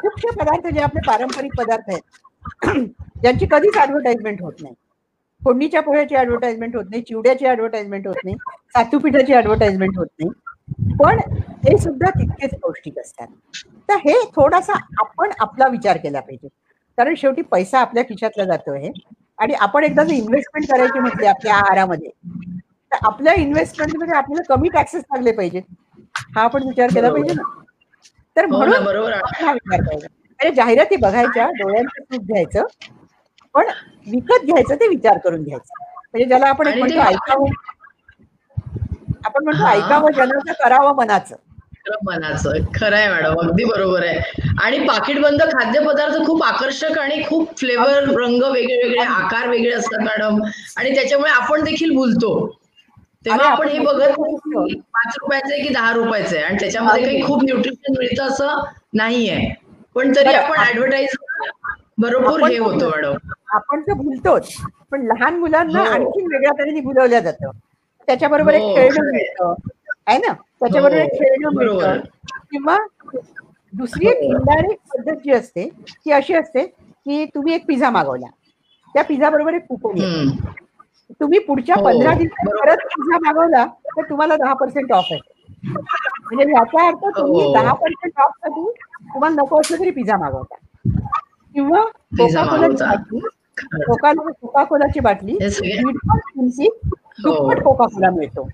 खूपसे पदार्थ जे आपले पारंपरिक पदार्थ आहेत ज्यांची कधीच ऍडव्हर्टाइजमेंट होत नाही. फोडणीच्या पोह्याची ऍडव्हर्टाइजमेंट होत नाही चिवड्याची ऍडव्हर्टाइजमेंट होत नाही सातूपिठाची ऍडव्हर्टाइजमेंट होत नाही. पण हे सुद्धा तितकेच पौष्टिक असतात. तर हे थोडासा आपण आपला विचार केला पाहिजे. कारण शेवटी पैसा आपल्या खिशातला जातो आहे आणि आपण एकदा जर इन्व्हेस्टमेंट करायची म्हटली आपल्या आहारामध्ये तर आपल्या इन्व्हेस्टमेंटमध्ये आपल्याला कमी टॅक्सेस लागले पाहिजेत. हा आपण विचार केला पाहिजे ना. तर हो म्हणून बरोबर. आहे. आपण हा विचार अरे जाहिराती बघायच्या डोळ्यांचं सूप घ्यायचं पण विकत घ्यायचं ते विचार करून घ्यायचं. म्हणजे ज्याला आपण म्हणतो ऐकावं. आपण म्हणतो. ऐकावं जनाचं करावं मनाचं. मनाचं. खरं आहे मॅडम अगदी बरोबर आहे आणि पाकिटबंद खाद्यपदार्थ खूप आकर्षक आणि खूप फ्लेवर रंग वेगळे वेगळे आकार वेगळे असतात मॅडम. आणि त्याच्यामुळे आपण देखील भुलतो. तेव्हा आपण हे बघत नाही पाच रुपयाचे आहे की दहा रुपयाचे आहे. आणि त्याच्यामध्ये काही खूप न्यूट्रिशन मिळतं असं नाहीये. पण तरी. आपण ऍडव्हर्टाईज बरोबर हे होतो मॅडम. आपण तर भुलतोच. पण लहान मुलांना हो. आणखी वेगळ्या तऱ्हेने भुलवल्या जातं. त्याच्याबरोबर एक हो, खेळणं. मिळतं. आहे ना त्याच्याबरोबर हो, खेळणं. मिळतं किंवा दुसरी एक. इनडायरेक्ट पद्धत जी असते ती अशी असते की तुम्ही एक पिझ्झा मागवला त्या पिझ्झा बरोबर एक कुपन. तुम्ही पुढच्या हो, पंधरा दिवसात. परत पिझ्झा मागवला तर तुम्हाला दहा पर्सेंट ऑफ आहे म्हणजे याचा अर्थ तुम्ही हो. दहा पर्सेंट ऑफसाठी तुम्हाला नको असलं तरी पिझ्झा मागवता किंवा कोका कोलाची. बाटली कोका कोका कोलाची बाटली. दुप्पट कोका कोला मिळतो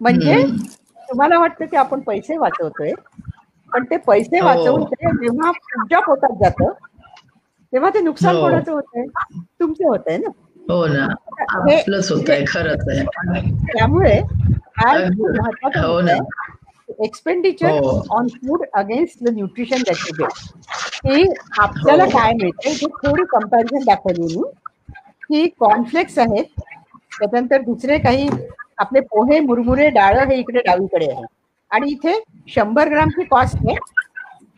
म्हणजे. तुम्हाला वाटतं की आपण पैसे वाचवतोय पण ते पैसे हो. वाचवून ते जेव्हा तुमच्या पोटात जातं तेव्हा ते नुकसान हो. कोणाचं होतंय तुमचं होतंय ना हो ना होत आहे खरंच आहे त्यामुळे. आहे. Expenditure. On food against the nutrition that आपल्याला हो. काय मिळतं हे थोडी कंपॅरिझन दाखवली मी की कॉर्नफ्लेक्स आहेत त्याच्यानंतर दुसरे काही आपले पोहे मुरमुरे डाळ हे इकडे डावीकडे आहे. आणि इथे शंभर ग्रामची कॉस्ट आहे.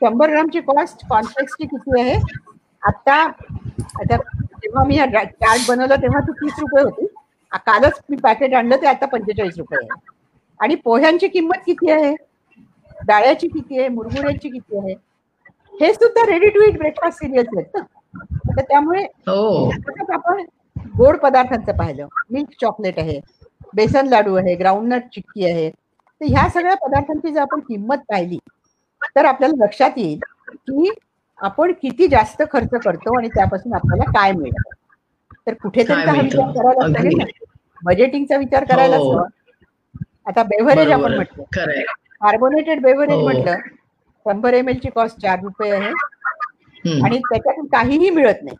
शंभर ग्रामची कॉस्ट कॉर्नफ्लेक्सची किती आहे? आता आता जेव्हा मी चार्ट बनवला तेव्हा ती तीस रुपये होती. कालच मी पॅकेट आणलं ते आता पंचेचाळीस रुपये आहे. आणि पोह्यांची किंमत किती आहे? डाळ्याची किती आहे? मुरमुऱ्याची किती आहे? हे सुद्धा ready to eat breakfast cereals आहेत ना. तर त्यामुळे हो. आपण गोड पदार्थांचं पाहिलं. मिल्क चॉकलेट आहे. बेसन लाडू आहे ग्राउंडनट चिक्की आहे. तर ह्या सगळ्या पदार्थांची जर आपण किंमत पाहिली तर आपल्याला लक्षात येईल की आपण किती जास्त खर्च करतो आणि त्यापासून आपल्याला काय मिळतं. तर कुठेतरी हा? विचार करायला लागेल बजेटिंगचा विचार करायलाच हो. हवा आता बेव्हरेज आपण म्हटलं. कार्बोनेटेड बेव्हरेज हो. म्हटलं शंभर एम एल ची कॉस्ट चार रुपये आहे. आणि त्याच्यातून काहीही मिळत नाही.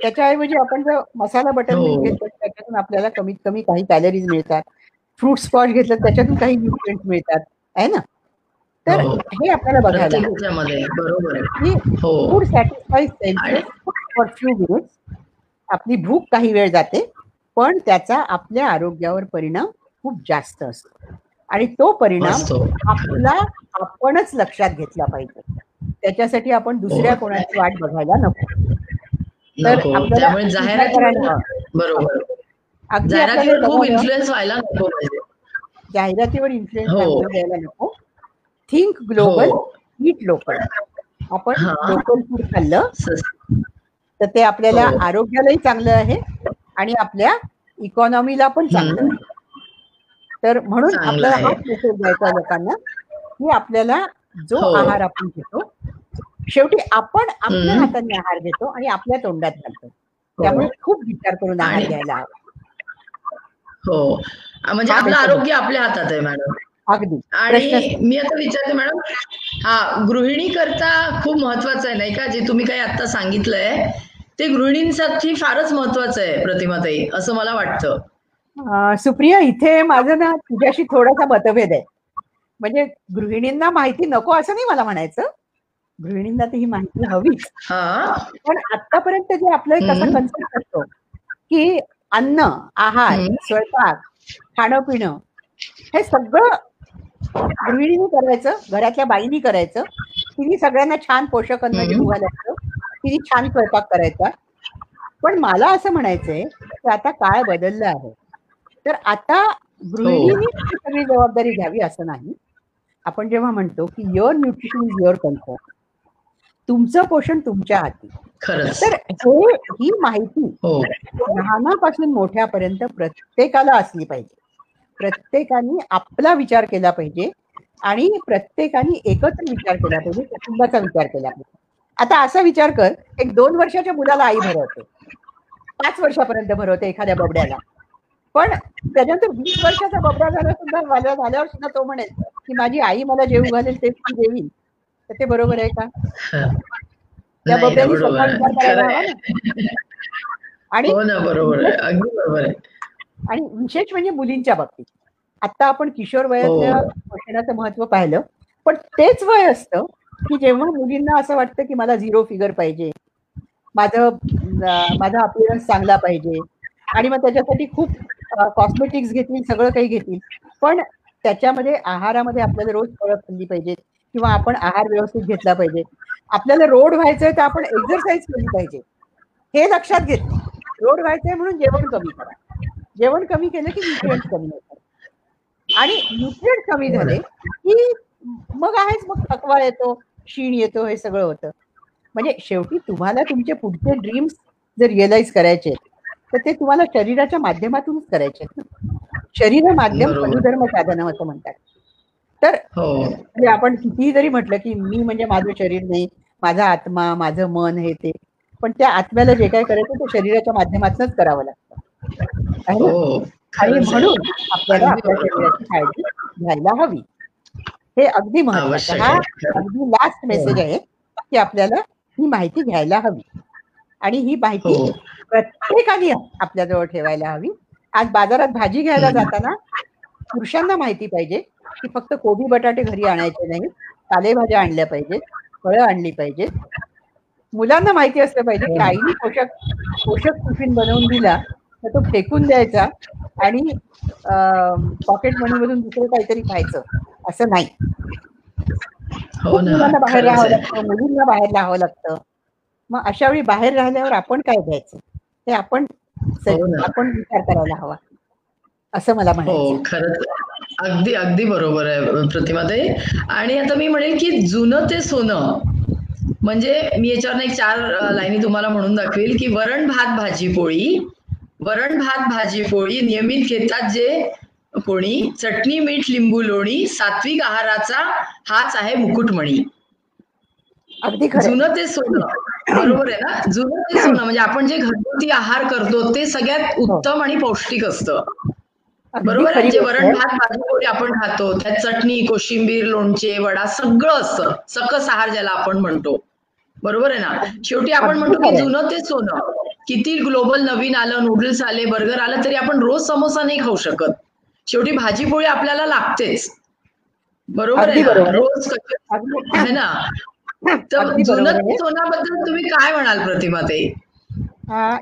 त्याच्याऐवजी आपण जर मसाला बटर हो. मिल्क घेतलं त्याच्यातून आपल्याला कमीत कमी काही कॅलरीज मिळतात. फ्रूट स्पॉट घेतलं त्याच्यातून काही न्यूट्रिएंट मिळतात. आहे ना? तर हो. हे आपल्याला बघायला food satisfies for few minutes आपली भूक काही वेळ जाते पण त्याचा आपल्या आरोग्यावर परिणाम खूप जास्त असतो. आणि तो परिणाम आपला आपणच लक्षात घेतला पाहिजे. त्याच्यासाठी आपण दुसऱ्या हो. कोणाची वाट बघायला नको. तर त्यामुळे. बरोबर जाहिरातीवर आपल्याला खूप इन्फ्लुएन्स व्हायला नको पाहिजे जाहिरातीवर इन्फ्लुएन्स हो. द्यायला नको थिंक ग्लोबल हो. ईट लोकल आपण हा. लोकल फूड खाल्लं तर ते आपल्याला हो. आरोग्यालाही चांगलं आहे आणि आपल्या इकॉनॉमीला पण चांगलं. आहे तर म्हणून आपल्याला. हाच मेसेज द्यायचा लोकांना की आपल्याला जो हो. आहार आपण घेतो शेवटी आपण आपल्या. हाताने आहार घेतो आणि आपल्या तोंडात घालतो. त्यामुळे खूप विचार करून आहार घ्यायला हवा. हो. म्हणजे हा, आपलं. आरोग्य आपल्या हातात आहे मॅडम. अगदी. आणि मी आता विचारते मॅडम हा गृहिणी करता खूप महत्वाचं आहे नाही का? जे तुम्ही काही आता सांगितलंय ते गृहिणींसाठी फारच महत्वाचं आहे प्रतिमाताई असं मला वाटतं. सुप्रिया इथे माझं ना तुझ्याशी थोडासा मतभेद आहे. म्हणजे गृहिणींना माहिती नको असं नाही मला म्हणायचं. गृहिणींना ती ही माहिती हवीच. पण आतापर्यंत जे आपलं एक असा. कन्सेप्ट असतो की अन्न आहार. स्वयंपाक खाणं पिणं हे सगळं गृहिणीने करायचं घरातल्या बाईनी करायचं. तिने सगळ्यांना छान पोषक अन्न. जेवू घालायचं तिने छान स्वयंपाक करायचा. पण मला असं म्हणायचंय की आता काळ बदलला आहे? तर आता गृहिणीने ही. सगळी जबाबदारी घ्यावी असं नाही. आपण जेव्हा म्हणतो की your nutrition is your concern तुमचं पोषण तुमच्या हाती. तर हे ही माहिती हो. लहानापासून मोठ्यापर्यंत प्रत्येकाला असली पाहिजे. प्रत्येकाने आपला विचार केला पाहिजे आणि प्रत्येकाने एकत्र विचार केला पाहिजे कुटुंबाचा विचार केला पाहिजे. आता असा विचार कर एक दोन वर्षाच्या मुलाला आई भरवते. पाच वर्षापर्यंत भरवते एखाद्या बबड्याला. पण त्याच्यानंतर वीस वर्षाचा बबडा झाला सुद्धा झाल्या झाल्यावर सुद्धा तो म्हणेल की माझी आई मला जेवू घालेल तेच ती देवीन तर ते बरोबर आहे का? त्या बबड्याने स्वतः. विचार करायला हवा. ना. आणि हो बरोबर आहे. अगदी बरोबर आहे. आणि विशेष म्हणजे मुलींच्या बाबतीत. आता आपण किशोर वयातल्या हो. पोषणाचं महत्त्व पाहिलं. पण तेच वय असतं की जेव्हा मुलींना असं वाटतं की मला झिरो फिगर पाहिजे. माझं माझा अपिअरन्स चांगला पाहिजे. आणि मग त्याच्यासाठी खूप कॉस्मेटिक्स घेतील सगळं काही घेतील. पण त्याच्यामध्ये आहारामध्ये आपल्याला रोज फळं खाल्ली पाहिजेत किंवा आपण आहार व्यवस्थित घेतला पाहिजे. आपल्याला रोड व्हायचंय तर आपण एक्झरसाईज केली पाहिजे. हे लक्षात घेत रोड व्हायचंय म्हणून जेवण कमी करा. जेवण कमी केलं की न्यूट्रिएंट कमी होतात. आणि न्यूट्रिएंट कमी झाले की मग आहेच मग थकवा येतो क्षीण येतो हे सगळं होतं. म्हणजे शेवटी तुम्हाला तुमचे पुढचे ड्रीम्स जर रिअलाइज करायचे तर ते तुम्हाला शरीराच्या माध्यमातूनच करायचे शरीर माध्यम साधनं असं म्हणतात. तर हो म्हणजे आपण कितीही जरी म्हटलं की मी म्हणजे माझं शरीर नाही माझा आत्मा माझं मन हे ते पण त्या आत्म्याला जे काय करायचं ते शरीराच्या माध्यमातूनच करावं लागतं? हो आणि. म्हणून आपल्याला आपल्या. शरीराची काळजी घ्यायला हवी हे अगदी महत्वाचं हा. अगदी लास्ट मेसेज आहे की आपल्याला ही माहिती घ्यायला हवी आणि ही माहिती हो प्रत्येकाने आपल्याजवळ ठेवायला हवी आज बाजारात भाजी घ्यायला. जाताना पुरुषांना माहिती पाहिजे की फक्त कोबी बटाटे घरी आणायचे नाही. पालेभाज्या आणल्या पाहिजेत फळं आणली पाहिजेत. मुलांना माहिती असलं पाहिजे की आईने पोषक पोषक टिफिन बनवून दिला तर तो फेकून द्यायचा आणि पॉकेट मनी मधून दुसरं काहीतरी खायचं असं नाही. हो मुलांना बाहेर राहावं. लागतं मुलींना बाहेर राहावं लागतं. मग अशा वेळी बाहेर राहिल्यावर आपण काय घ्यायचं हे आपण हो. आपण विचार करायला हवा असं मला हो म्हणायचं खरंच. अगदी अगदी बरोबर आहे प्रतिमाताई आणि आता मी म्हणेल की जुनं ते सोनं म्हणजे मी याच्यावर एक चार लाईनी तुम्हाला म्हणून दाखवेल की वरण भात भाजी पोळी. वरण भात भाजी पोळी नियमित घेतात जे कोणी. चटणी मीठ लिंबू लोणी सात्विक आहाराचा हाच आहे मुकुटमणी. जुनं ते सोनं बरोबर आहे ना? जुनं ते सोनं म्हणजे आपण जे घरगुती आहार करतो ते सगळ्यात उत्तम आणि पौष्टिक असतं. बरोबर जे वरण. भात भाजी पोळी आपण खातो त्यात चटणी कोशिंबीर लोणचे वडा सगळं असतं. सकस आहार ज्याला आपण म्हणतो. बरोबर आहे ना? शेवटी आपण म्हणतो की जुनं ते सोनं. किती ग्लोबल नवीन आलं नूडल्स आले बर्गर आलं तरी आपण रोज समोसा नाही खाऊ शकत. शेवटी भाजी पोळी आपल्याला लागतेच. बरोबर आहे ना. रोज आहे ना? तर जुनं. सोनाबद्दल तुम्ही काय म्हणाल प्रतिमा ते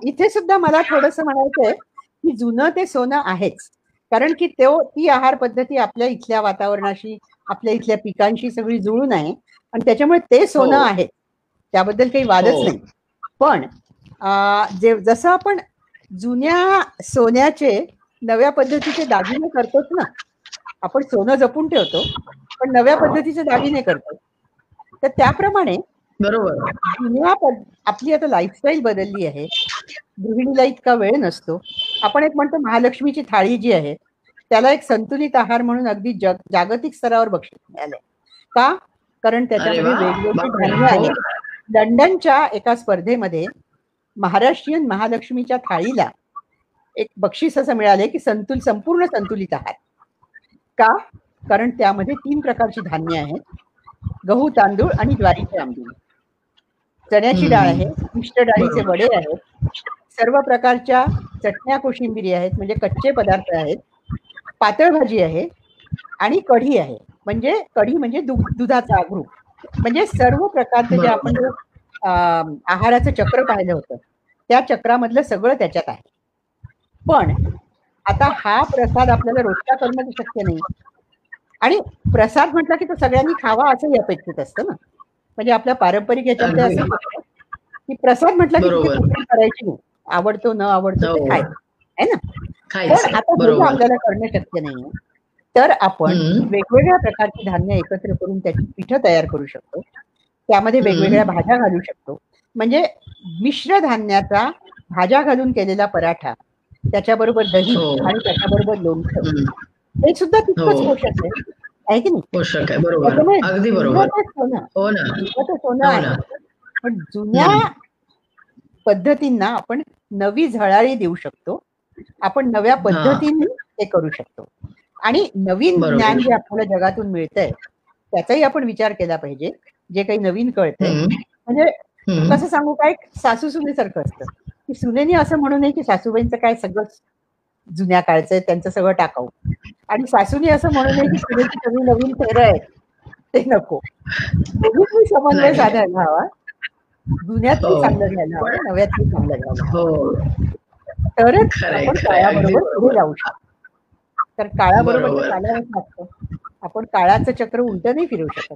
इथे सुद्धा मला थोडस म्हणायचंय की जुनं ते सोनं आहेच. कारण की तो ती आहार पद्धती आपल्या इथल्या वातावरणाशी आपल्या इथल्या पिकांशी सगळी जुळून आहे. आणि त्याच्यामुळे ते सोनं हो. आहे. त्याबद्दल काही वादच हो. नाही. पण जे जसं आपण जुन्या सोन्याचे नव्या पद्धतीचे दागिने करतोच ना. आपण सोनं जपून ठेवतो पण नव्या पद्धतीचे दागिने करतो. तर त्याप्रमाणे बरोबर. जुन्या आपली आता लाईफस्टाईल बदलली आहे. गृहिणीला इतका वेळ नसतो. आपण एक म्हणतो महालक्ष्मीची थाळी जी आहे त्याला एक संतुलित आहार म्हणून अगदी जग जागतिक स्तरावर बक्षीस मिळालंय. का? कारण त्याच्यामध्ये. वेगवेगळे. धान्य आहेत लंडनच्या एका स्पर्धेमध्ये महाराष्ट्रीयन महालक्ष्मीच्या थाळीला एक बक्षीस असं मिळाले की संतुल संपूर्ण संतुलित आहार. का? कारण त्यामध्ये तीन प्रकारची धान्य आहेत. गहू तांदूळ आणि ज्वारीचे आंबील. चण्याची डाळ आहे मिष्ट डाळीचे वडे आहेत सर्व प्रकारच्या चटण्या कोशिंबिरी आहेत म्हणजे कच्चे पदार्थ आहेत पातळ भाजी आहे आणि कढी आहे. म्हणजे कढी म्हणजे दुधाचा ग्रुप म्हणजे सर्व प्रकारचे जे आपण आहाराचं चक्र पाहिलं होतं त्या चक्रामधलं सगळं त्याच्यात आहे. पण आता हा प्रसाद आपल्याला रोजच्या करणं शक्य नाही. आणि प्रसाद म्हटलं की तो सगळ्यांनी खावा असंही अपेक्षित असतं ना. म्हणजे आपल्या पारंपरिक याच्यामध्ये. असं की प्रसाद म्हटलं की करायची नाही. आवडतो न आवडतो हो. ते खाय आहे ना खायचं पण आता बरोबर. आपल्याला करणं शक्य नाहीये. तर आपण. वेगवेगळ्या प्रकारची धान्य एकत्र करून त्याची पिठं तयार करू शकतो. त्यामध्ये. वेगवेगळ्या भाज्या घालू शकतो. म्हणजे मिश्र धान्याचा भाज्या घालून केलेला पराठा त्याच्याबरोबर दही हो. आणि त्याच्याबरोबर लोणचं. हे सुद्धा तितकंच हो. पोषक आहे. आहे की नाही? पोषक आहे बरोबर. अगदी बरोबर. सोनं हो हो आहे. ना. पण जुन्या पद्धतींना आपण नवी झळाळी देऊ शकतो. आपण नव्या पद्धतीने ते करू शकतो. आणि नवीन. ज्ञान जे आपल्याला जगातून मिळतंय त्याचाही आपण विचार केला पाहिजे. जे काही नवीन कळतंय. म्हणजे. कसं सांगू काय सासू सुनेसारखं असतं. की सुनेनी असं म्हणू नये की सासूबाईंचं काय सगळं जुन्या काळचं आहे त्यांचं सगळं टाकाऊ आणि सासूनी असं म्हणू नये की सुनेची सगळी नवीन फेरं आहेत. ते नको. समन्वय. साधायला हवा. जुन्यातही हो. चांगलं घ्यायला हवं नव्यातही चांगलं घ्यायला हो. तरच आपण काळाबरोबर पुढे जाऊ शकतो. तर काळाबरोबर चालावंच लागतं. आपण काळाचं चक्र उलट नाही फिरवू शकत.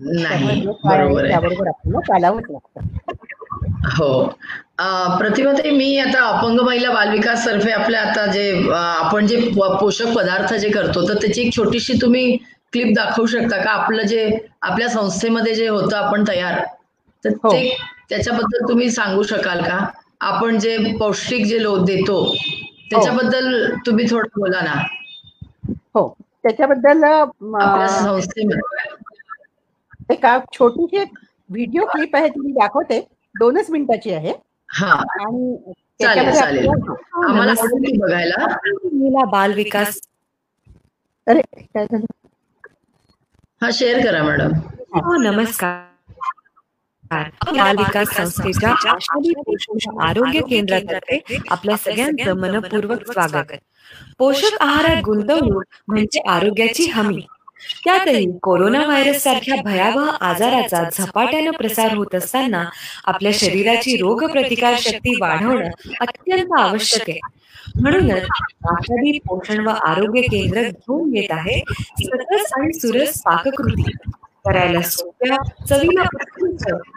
त्याबरोबर आपल्याला चालावंच लागतं. हो. प्रतिभाताई मी आता अपंग महिला बालविकास तर्फे आपल्या आता जे आपण जे पोषक पदार्थ जे करतो तर त्याची एक छोटीशी तुम्ही क्लिप दाखवू शकता का? आपलं जे आपल्या संस्थेमध्ये जे होतं आपण तयार. तर हो. ते त्याच्याबद्दल तुम्ही सांगू शकाल का? आपण जे पौष्टिक जे लो देतो त्याच्याबद्दल तुम्ही थोडं बोला ना. हो. त्याच्याबद्दल एक छोटीशी एक व्हिडिओ क्लिप आहे ती मी दाखवते. दोनच मिनिटाची आहे. हा. आणि चालेल त्याच्यामध्ये चालेल. आपल्याला- आम्हाला बाल विकास. अरे काय झालं? हा शेअर करा मॅडम. हो नमस्कार. बाल विकास संस्थेच्या पोषण आरोग्य केंद्रातर्फे आपल्या सगळ्यांचं मनपूर्वक स्वागत. पोषक आहारात गुंतवणूक म्हणजे आरोग्याची हमी. त्यातही कोरोना व्हायरस सारख्या भयावह आजाराचा झपाट्यानं प्रसार होत असताना आपल्या शरीराची रोग प्रतिकार शक्ती वाढवणं अत्यंत आवश्यक आहे. म्हणूनच पोषण व आरोग्य केंद्र घेऊन येत आहे सकस आणि सुरस पाककृती. करायला सोप्या चवीला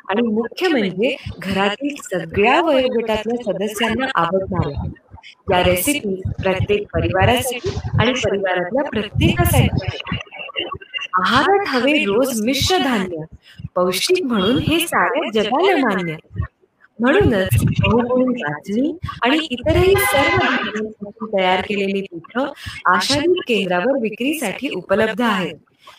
आणि मुख्य म्हणजे घरातील सगळ्या वयोगटातल्या सदस्यांना आवडणाऱ्या या रेसिपी प्रत्येक परिवारासाठी आणि परिवारातल्या प्रत्येकासाठी. आहारात हवे रोज मिश्र धान्य पौष्टिक म्हणून हे साऱ्या जगाला मान्य. म्हणूनच चाचणी आणि इतरही सर्व तयार केलेली पीठ आषाढी केंद्रावर विक्रीसाठी उपलब्ध आहेत.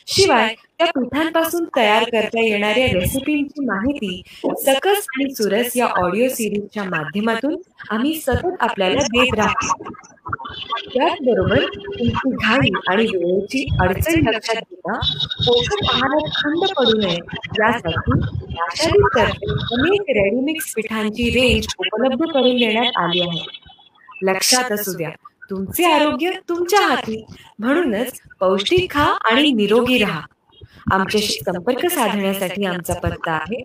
शिवाय त्या पिठांपासून तयार करता येणाऱ्या रेसिपींची माहिती सकस आणि सुरस या ऑडिओ सिरीजच्या माध्यमातून आम्ही सतत आपल्याला देत राहतो. त्याचबरोबर तुमची घाई आणि वेळेची अडचण लक्षात घेता पोषक आहारात खंड पडू नये यासाठी आषाढीतर्फे अनेक रेडीमिक्स पिठांची रेंज उपलब्ध करून देण्यात आली आहे. लक्षात असू द्या तुमचे आरोग्य तुमच्या हाती. म्हणूनच पौष्टिक खा आणि निरोगी राहा. आमच्याशी संपर्क साधण्यासाठी आमचा पत्ता आहे.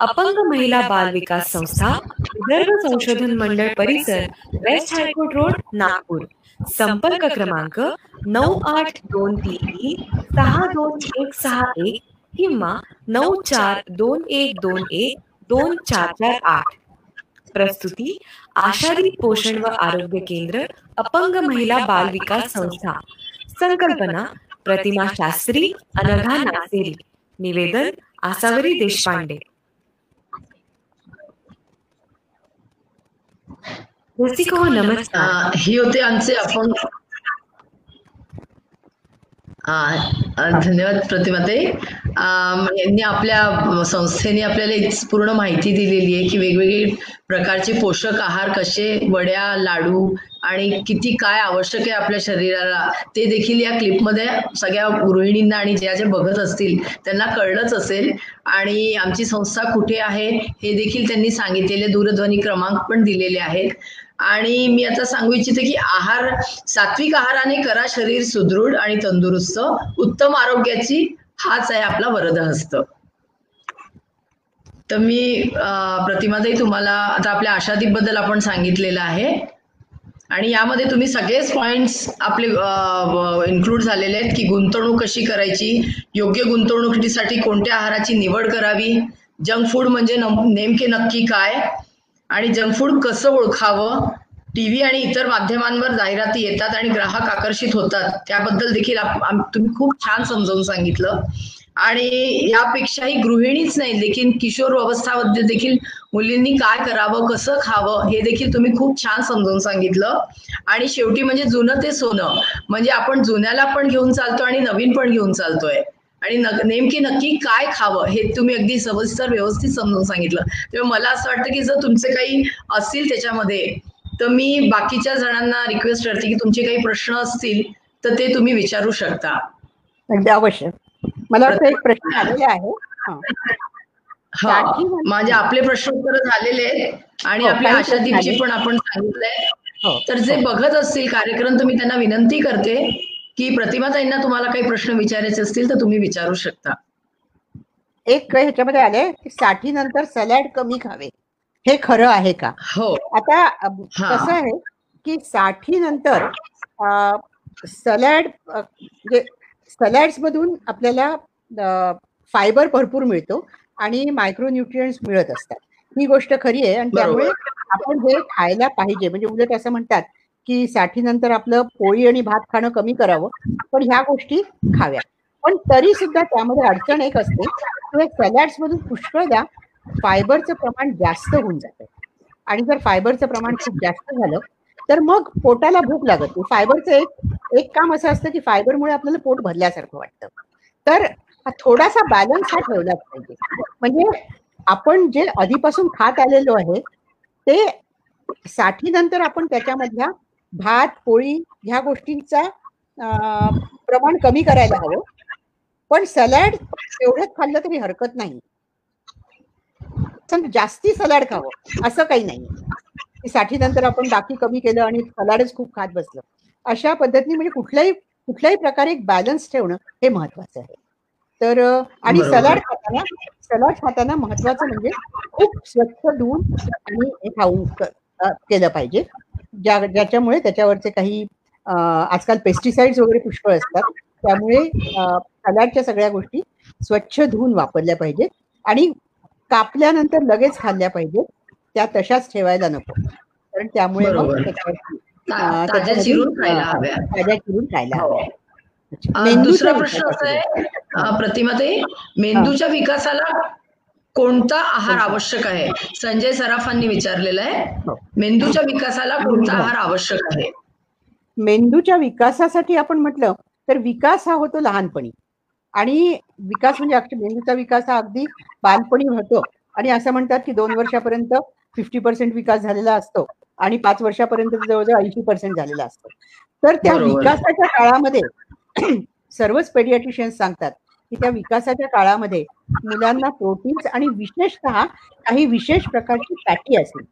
अपंग महिला बाल विकास संस्था विदर्भ संशोधन मंडळ परिसर वेस्ट हायकोर्ट रोड नागपूर. संपर्क क्रमांक नऊ आठ दोन तीन तीन सहा दोन एक सहा एक किंवा नऊ चार दोन एक दोन एक दोन चार चार आठ. प्रस्तुती आषाढी पोषण व आरोग्य केंद्र अपंग महिला बाल विकास संस्था संकल्पना प्रतिमा शास्त्री अनघा नासेरी निवेदन आसावरी देशपांडे. रसिक नमस्कार. ही होते आमचे अपंग धन्यवाद प्रतिमाताई यांनी आपल्या संस्थेने आपल्याला पूर्ण माहिती दिलेली आहे की वेगवेगळे प्रकारचे पोषक आहार कसे वड्या लाडू आणि किती काय आवश्यक आहे आपल्या शरीराला ते देखील या क्लिपमध्ये सगळ्या गृहिणींना आणि ज्या ज्या बघत असतील त्यांना कळलंच असेल. आणि आमची संस्था कुठे आहे हे देखील त्यांनी सांगितलेले दूरध्वनी क्रमांक पण दिलेले आहेत. आणि मी आता सांगू इच्छिते की आहार सात्विक आहाराने करा शरीर सुदृढ आणि तंदुरुस्त. उत्तम आरोग्याची हाच आहे आपला वरदहस्त. तर मी प्रतिमादाई प्रतिमाताई तुम्हाला आता आपल्या आशादीपबद्दल आपण सांगितलेलं आहे. आणि यामध्ये तुम्ही सगळेच पॉइंट्स आपले इन्क्लूड झालेले आहेत की गुंतवणूक कशी करायची योग्य गुंतवणुकीसाठी कोणत्या आहाराची निवड करावी जंक फूड म्हणजे नेमके नक्की काय आणि जंक फूड कसं ओळखावं? टीव्ही आणि इतर माध्यमांवर जाहिराती येतात आणि ग्राहक आकर्षित होतात. त्याबद्दल देखील तुम्ही खूप छान समजावून सांगितलं. आणि यापेक्षाही गृहिणीच नाही देखील किशोर अवस्थामध्ये देखील मुलींनी काय करावं कसं खावं हे देखील तुम्ही खूप छान समजावून सांगितलं. आणि शेवटी म्हणजे जुनं ते सोनं. म्हणजे आपण जुन्याला पण घेऊन चालतो आणि नवीन पण घेऊन चालतोय. आणि नेमकी नक्की काय खावं हे तुम्ही अगदी सविस्तर व्यवस्थित समजून सांगितलं. तेव्हा मला असं वाटतं की जर तुमचे काही असतील त्याच्यामध्ये तर मी बाकीच्या जणांना रिक्वेस्ट करते की तुमचे काही प्रश्न असतील तर ते तुम्ही विचारू शकता. अगदी अवश्य मला वाटतं एक प्रश्न आलेला आहे. हा. म्हणजे- माझे आपले प्रश्न उत्तर झालेले आहेत आणि हो, आपल्या आशादीपची आले. पण आपण सांगितलंय. हो. तर जे बघत असतील कार्यक्रम तर मी त्यांना विनंती करते की प्रतिमाताईंना तुम्हाला काही प्रश्न विचारायचे असतील तर तुम्ही विचारू शकता. एक ह्याच्यामध्ये आलंय की साठी नंतर सॅलड कमी खावे. हे खरं आहे का? हो. आता. कसं आहे की साठी नंतर सॅलड म्हणजे सॅलड्स मधून आपल्याला फायबर भरपूर मिळतो आणि मायक्रोन्युट्रियंट्स मिळत असतात. ही गोष्ट खरी आहे आणि. त्यामुळे आपण हे खायला पाहिजे म्हणजे उलट असं म्हणतात की साठी नंतर आपलं पोळी आणि भात खाणं कमी करावं पण ह्या गोष्टी खाव्या. पण तरी सुद्धा त्यामध्ये अडचण एक असते किंवा सॅलड्स मधून पुष्कळदा फायबरचं प्रमाण जास्त होऊन जातं. आणि जर फायबरचं प्रमाण खूप जास्त झालं तर मग पोटाला भूक लागत नाही. फायबरचं एक एक काम असं असतं की फायबरमुळे आपल्याला पोट भरल्यासारखं वाटतं. तर थोडासा बॅलन्स हा ठेवलाच पाहिजे. म्हणजे आपण जे आधीपासून खात आलेलो आहे ते साठी नंतर आपण त्याच्यामधल्या भात पोळी ह्या गोष्टींचा प्रमाण कमी करायला हवं. पण सॅलड एवढंच खाल्लं तरी हरकत नाही. जास्ती सलाड खावं असं काही नाही. की साठीनंतर आपण बाकी कमी केलं आणि सलाडच खूप खात बसलं. अशा पद्धतीने म्हणजे कुठल्याही कुठल्याही प्रकारे एक बॅलन्स ठेवणं हे महत्वाचं आहे. तर आणि. सलाड खाताना सलाड खाताना महत्वाचं म्हणजे खूप स्वच्छ धुवून आणि खाऊन केलं पाहिजे. ज्या ज्याच्यामुळे त्याच्यावरचे काही आजकाल पेस्टिसाइड्स वगैरे पुष्कळ असतात. त्यामुळे सलाडच्या सगळ्या गोष्टी स्वच्छ धुवून वापरल्या पाहिजेत आणि कापल्यानंतर लगेच खाल्ल्या पाहिजेत. त्या तशाच ठेवायला नको. कारण त्यामुळे ता- ताज्या चिरून खायला हव्या. ताज्या चिरून खायला हो. दुसरा प्रश्न असा. आहे अ, प्रतिमाताई मेंदूच्या विकासाला कोणता आहार आवश्यक आहे? संजय सराफांनी विचारलेलं आहे. हो. मेंदूच्या विकासाला कोणता आहार आवश्यक आहे? मेंदूच्या विकासासाठी आपण म्हटलं तर विकास हा होतो लहानपणी. आणि विकास म्हणजे मेंदूचा विकास हा अगदी बालपणी होतो. आणि असं म्हणतात की दोन वर्षापर्यंत फिफ्टी पर्सेंट विकास झालेला असतो आणि पाच वर्षापर्यंत जवळजवळ ऐंशी पर्सेंट झालेला असतो. तर त्या. विकासाच्या काळामध्ये सर्वच पेडियाट्रिशियन्स सांगतात की त्या विकासाच्या काळामध्ये मुलांना प्रोटीन्स आणि विशेषतः काही विशेष प्रकारची फॅटी ऍसिड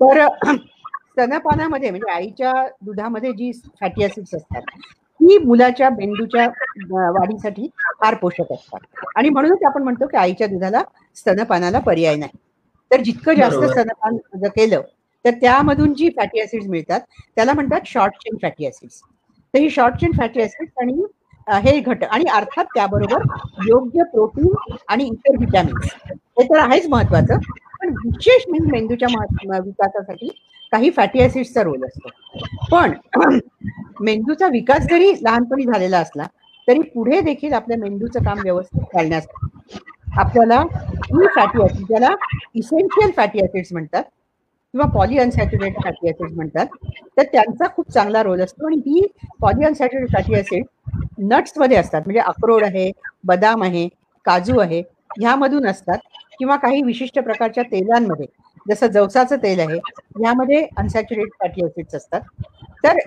तर स्तनपानामध्ये म्हणजे आईच्या दुधामध्ये जी फॅटी ऍसिड्स असतात ती मुलाच्या मेंदूच्या वाढीसाठी फार पोषक असतात. आणि म्हणूनच आपण म्हणतो की आईच्या दुधाला स्तनपानाला पर्याय नाही. तर जितकं जास्त. स्तनपान जर केलं तर त्यामधून जी फॅटी ऍसिड्स मिळतात त्याला म्हणतात शॉर्ट चेन फॅटी ऍसिड्स तर ही शॉर्ट चेन फॅटी ऍसिड्स आणि हे घट आणि अर्थात त्याबरोबर योग्य प्रोटीन आणि इतर व्हिटॅमिन्स हे तर आहेच महत्वाचं. पण विशेष म्हणजे मेंदूच्या विकासासाठी काही फॅटी ऍसिड्सचा रोल असतो. पण मेंदूचा विकास जरी लहानपणी झालेला असला तरी पुढे देखील आपल्या मेंदूचं काम व्यवस्थित चालण्यासाठी आपल्याला ही फॅटी ऍसिड ज्याला इसेन्शियल फॅटी ऍसिड्स म्हणतात किंवा पॉली अनसॅच्युरेटेड फॅटी ऍसिड म्हणतात तर त्यांचा खूप चांगला रोल असतो. आणि ही पॉली अनसॅच्युरेट फॅटी ऍसिड नट्समध्ये असतात. म्हणजे अक्रोड आहे बदाम आहे काजू आहे ह्यामधून असतात. किंवा काही विशिष्ट प्रकारच्या तेलांमध्ये जसं जवसाचं तेल आहे ह्यामध्ये अनसॅच्युरेट फॅटी ऍसिड्स असतात. तर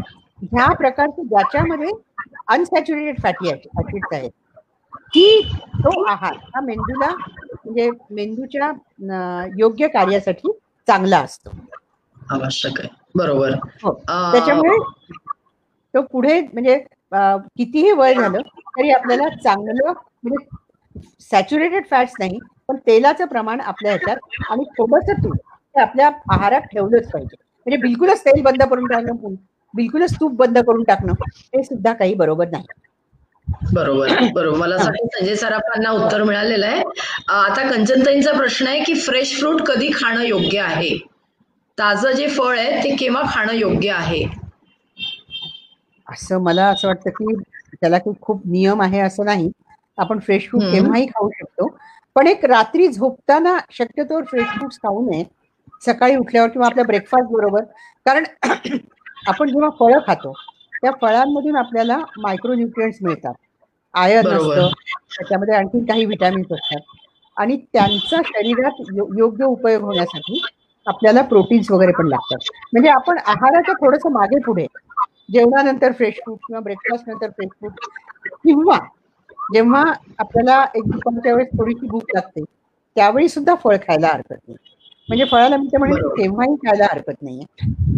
ह्या प्रकारचे ज्याच्यामध्ये अनसॅच्युरेटेड फॅटी ऍसिड्स आहेत की तो आहार हा मेंदूला म्हणजे मेंदूच्या योग्य कार्यासाठी चांगला असतो. आवश्यक आहे. बरोबर. हो. त्याच्यामुळे तो पुढे म्हणजे कितीही वय झालं तरी आपल्याला चांगलं म्हणजे सॅच्युरेटेड फॅट्स नाही पण तेलाचं प्रमाण आपल्या ह्याच्यात आणि थोडंसं तूप हे आपल्या आहारात ठेवलंच पाहिजे. म्हणजे बिलकुलच तेल बंद करून टाकणं बिलकुलच तूप बंद करून टाकणं हे सुद्धा काही बरोबर नाही. बरोबर बरोबर. मला असं संजय सराफांना उत्तर मिळालेलं आहे. आता कंचनताईंचा प्रश्न आहे की फ्रेश फ्रूट कधी खाणं योग्य आहे? ताजं जे फळ आहे ते केव्हा खाणं योग्य आहे? असं मला असं वाटतं की त्याला काही खूप नियम आहे असं नाही. आपण फ्रेश फ्रूट. केव्हाही खाऊ शकतो. पण एक रात्री झोपताना शक्यतो फ्रेश फ्रुट्स खाऊ नये. सकाळी उठल्यावर किंवा आपल्या ब्रेकफास्ट बरोबर. कारण आपण जेव्हा फळं खातो त्या फळांमधून आपल्याला मायक्रोन्युट्रियंट्स मिळतात. आयर्न. असतं. त्याच्यामध्ये आणखी काही विटॅमिन्स असतात. आणि त्यांचा शरीरात योग्य उपयोग होण्यासाठी आपल्याला प्रोटीन्स वगैरे पण लागतात. म्हणजे आपण आहाराच्या थोडस मागे पुढे जेवणानंतर फ्रेश फ्रूट किंवा ब्रेकफास्ट नंतर फ्रेश फ्रूट किंवा जेव्हा आपल्याला एक दुपारच्या वेळेस थोडीशी भूक लागते त्यावेळी सुद्धा फळ खायला हरकत नाही. म्हणजे फळाला मी ते म्हणेन की बरोबर. केव्हाही खायला हरकत नाहीये.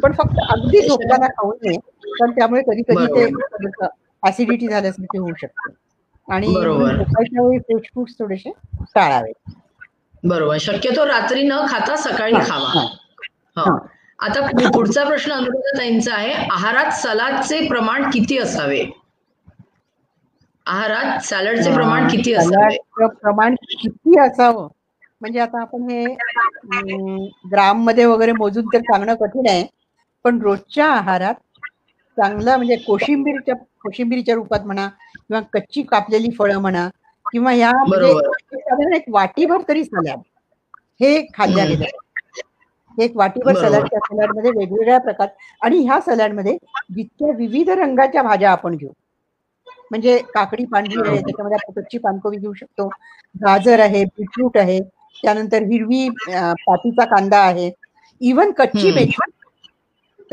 पण फक्त अगदी झोपताना खाऊ नये पण त्यामुळे कधी कधी ते ऍसिडिटी झाल्यासारखे होऊ शकते. आणि वेळी फ्रेश फ्रुट्स थोडेसे टाळावे. बरोबर. शक्यतो रात्री न खाता सकाळी खावा. हा. आता पुढचा प्रश्न अनुराधाताईंचा आहे आहारात सलादचे प्रमाण किती असावे? आहारात सॅलडचे प्रमाण किती असावे? प्रमाण किती असावं? म्हणजे आता आपण हे ग्राममध्ये वगैरे मोजून तर सांगणं कठीण आहे पण रोजच्या आहारात चांगला म्हणजे कोशिंबीरच्या कोशिंबीरच्या रूपात म्हणा किंवा कच्ची कापलेली फळं म्हणा किंवा ह्या म्हणजे. साधारण एक वाटीभर तरी सलाड हे खाल्ल्या हम्म. गेलं एक वाटीभर. सलाड त्या सलाडमध्ये वेगवेगळ्या प्रकार आणि ह्या सलाडमध्ये जितक्या विविध रंगाच्या भाज्या आपण घेऊ म्हणजे काकडी पांढरी आहे त्याच्यामध्ये आपण कच्ची पानकोबी घेऊ शकतो गाजर आहे बीटरूट आहे त्यानंतर हिरवी पातीचा कांदा आहे इवन कच्ची. मेथी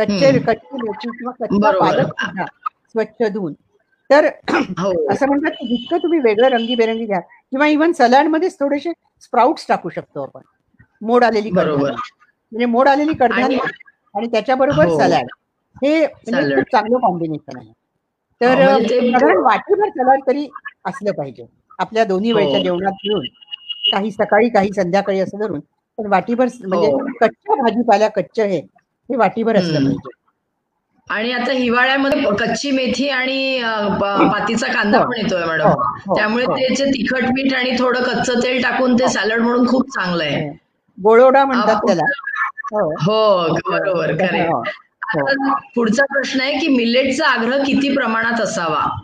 कच्चे. कच्ची मेथी किंवा कच्चा. पालक सुद्धा स्वच्छ धुवून तर हो असं म्हणतात की जितकं तुम्ही वेगळं रंगीबेरंगी घ्या किंवा इव्हन सलाड मध्येच थोडेसे स्प्राउट्स टाकू शकतो आपण मोड आलेली बरोबर. कडधान्य म्हणजे मोड आलेली कडधान्य आणि त्याच्याबरोबर हो. सलाड हे म्हणजे. खूप चांगलं कॉम्बिनेशन आहे तर हो, म्हणजे साधारण वाटीभर सलाड तरी असलं पाहिजे आपल्या दोन्ही. वेळच्या जेवणात घेऊन काही सकाळी काही संध्याकाळी असं धरून पण वाटीभर म्हणजे. कच्च्या भाजीपाल्या कच्च हे हे वाटीभर असलं. पाहिजे. आणि आता हिवाळ्यामध्ये कच्ची मेथी आणि प- पातीचा कांदा हो. पण येतोय मॅडम. हो, हो, त्यामुळे हो. त्याचे तिखट मीठ आणि थोडं कच्चं तेल टाकून ते सॅलड म्हणून खूप चांगलं आहे. गोळोडा म्हणतात त्याला. हो. हो. बरोबर खरे हो, हो. पुढचा प्रश्न आहे की मिलेटचा आग्रह किती प्रमाणात असावा?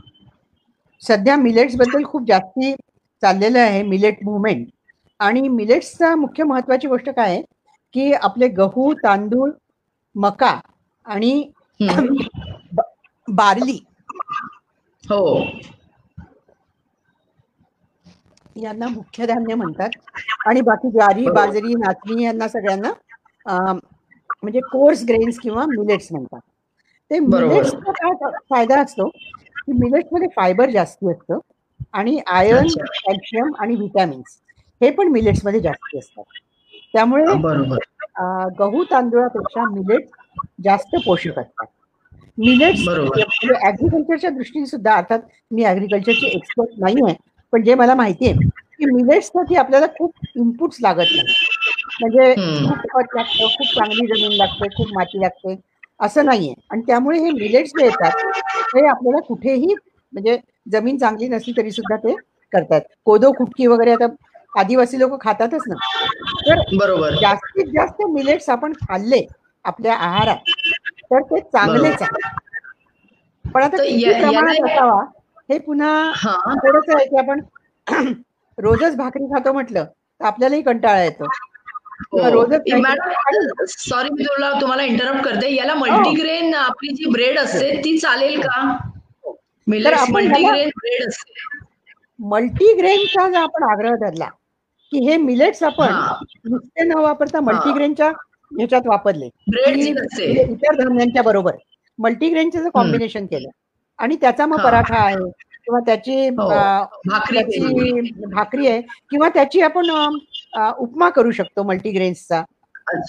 सध्या मिलेट्सबद्दल खूप जास्ती चाललेलं आहे मिलेट मुवमेंट आणि मिलेट्सचा मुख्य महत्वाची गोष्ट काय आहे? की आपले गहू तांदूळ मका आणि बार्ली. हो. यांना मुख्य धान्य म्हणतात. आणि बाकी ज्वारी बाजरी नाचणी यांना सगळ्यांना म्हणजे कोर्स ग्रेन्स किंवा मिलेट्स म्हणतात. ते. मिलेट्सचा काय फायदा असतो? की मिलेट्समध्ये फायबर जास्ती असतं आणि आयर्न. कॅल्शियम आणि विटॅमिन्स हे पण मिलेट्समध्ये जास्ती असतात. त्यामुळे गहू तांदूळापेक्षा मिलेट जास्त पोषक असतात. मिलेट्स. म्हणजे ऍग्रिकल्चरच्या दृष्टीने सुद्धा अर्थात मी ऍग्रिकल्चरची एक्सपर्ट नाही आहे पण जे मला माहिती आहे की मिलेट्ससाठी आपल्याला खूप इनपुट्स लागत नाही. म्हणजे. खूप खत लागतं खूप चांगली जमीन लागते खूप माती लागते असं नाहीये. आणि त्यामुळे हे मिलेट्स जे येतात ते आपल्याला कुठेही म्हणजे जमीन चांगली नसली तरी सुद्धा ते करतात. कोदो खुटकी वगैरे आता आदिवासी लोक खातातच ना. तर बरोबर. जास्तीत जास्त मिलेट्स आपण खाल्ले आपल्या आहारात तर ते चांगलेच आहे. पण आता किती प्रमाणात असावा हे पुन्हा हा. थोडस आहे की आपण रोजच भाकरी खातो म्हटलं तर आपल्यालाही कंटाळा येतो. रोजच हो. सॉरी मी तुला तुम्हाला इंटरप्ट करते. याला मल्टीग्रेन आपली जी ब्रेड असते ती चालेल का? मल्टीग्रेन ब्रेड असते. मल्टीग्रेनचा आपण आग्रह धरला की हे मिलेट्स आपण. नुसते न वापरता मल्टीग्रेनच्या ह्याच्यात वापरले इतर धान्यांच्या बरोबर मल्टीग्रेनचं जर कॉम्बिनेशन केलं आणि त्याचा मग. पराठा आहे किंवा त्याची हो. भाकरी आहे किंवा त्याची आपण उपमा करू शकतो मल्टीग्रेन्सचा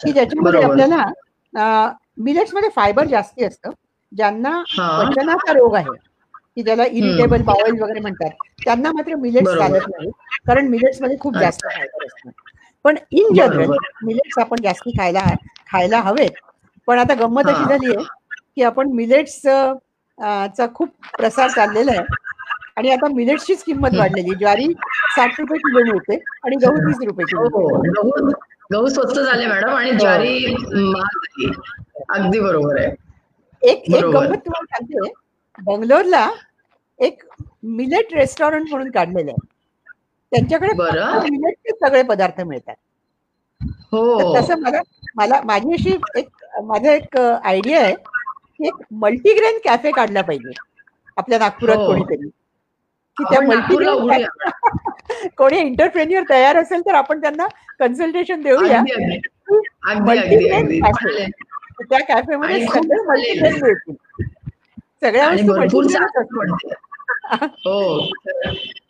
की ज्याच्यामध्ये. आपल्याला मिलेट्समध्ये फायबर जास्ती असतं ज्यांना. पचनाचा रोग आहे की ज्याला इरिटेबल बाउल वगैरे म्हणतात त्यांना मात्र मिलेट्स. चालत नाही कारण मिलेट्समध्ये खूप जास्त. फायबर असतं पण इन जनरल. मिलेट्स आपण जास्ती खायला खायला हवेत पण आता गंमत अशी हा. झाली आहे की आपण मिलेट्स चा खूप प्रसार चाललेला आहे आणि आता मिलेट्सचीच किंमत. वाढलेली ज्वारी साठ रुपये किलो मिळते आणि गहू तीस रुपये किलो हो मिळते. गहू गहू स्वस्त झाले मॅडम आणि हो. ज्वारी अगदी बरोबर आहे एक एक. गंमत तुम्हाला सांगते बंगलोरला एक मिलेट रेस्टॉरंट म्हणून काढलेलं आहे. त्यांच्याकडे मिलेटचे सगळे पदार्थ मिळतात. हो. तसं मला मला माझी अशी एक माझा एक आयडिया आहे की एक मल्टीग्रेन कॅफे काढला पाहिजे. आपल्या नागपुरात हो. कोणीतरी. की त्या मल्टीग्रेन कोणी इंटरप्रेन्युअर तयार असेल तर आपण त्यांना कन्सल्टेशन देऊया. cafe. चालेल. त्या कॅफेमध्ये सगळे मल्टीग्रेन मिळतील. सगळ्या वस्तू हो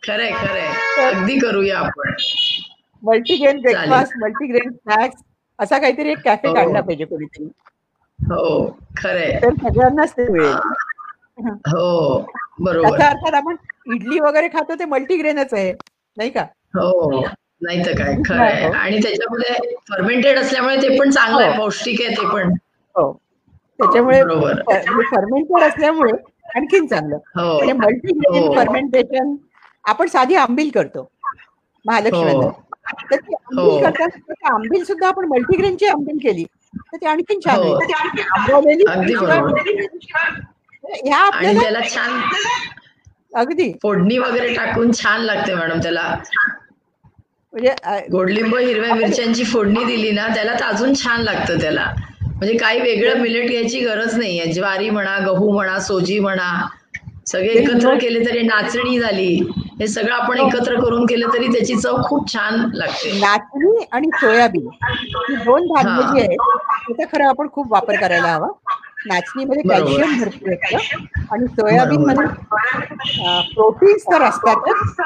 खरंय खरंय अगदी करूया आपण. मल्टीग्रेन ब्रेकफास्ट मल्टीग्रेन स्नॅक्स असा काहीतरी एक कॅफे हो. काढला पाहिजे कोणीतरी. हो खरंय तर सगळ्यांनाच ते मिळेल. हो बरोबर. त्याच्या अर्थात आपण इडली वगैरे खातो ते मल्टीग्रेनच आहे नाही का? हो नाही तर काय खरंय हो. आणि त्याच्यामध्ये फर्मेंटेड असल्यामुळे ते पण चांगलं आहे हो. पौष्टिक आहे ते पण. हो. त्याच्यामुळे बरोबर. फर्मेंटेड असल्यामुळे आणखीन चांगलं. हो. म्हणजे मल्टीग्रेन हो. फर्मेंटेशन आपण साधी आंबील करतो. महालक्ष्मीला. हो. तर ती आंबील हो. करताना आंबील सुद्धा आपण मल्टीग्रेनची आंबील केली. तर ती आणखीन छान हो. ह्या आपल्याला छान अगदी. फोडणी वगैरे टाकून छान लागते मॅडम त्याला. म्हणजे गोडलिंब हिरव्या मिरच्यांची फोडणी दिली ना त्याला तर अजून छान लागतं त्याला. म्हणजे काही वेगळं मिलेट घ्यायची गरज नाहीये. ज्वारी म्हणा गहू म्हणा सोजी म्हणा सगळे एकत्र केले तरी नाचणी झाली. हे सगळं आपण एकत्र करून केलं तरी त्याची चव खूप छान लागते. नाचणी आणि सोयाबीन ही दोन धान्य हा. जी आहेत त्याचा खरं आपण खूप वापर करायला हवा. नाचणीमध्ये. कॅल्शियम भरपूर असतं आणि सोयाबीन मध्ये प्रोटीन्स तर असतातच.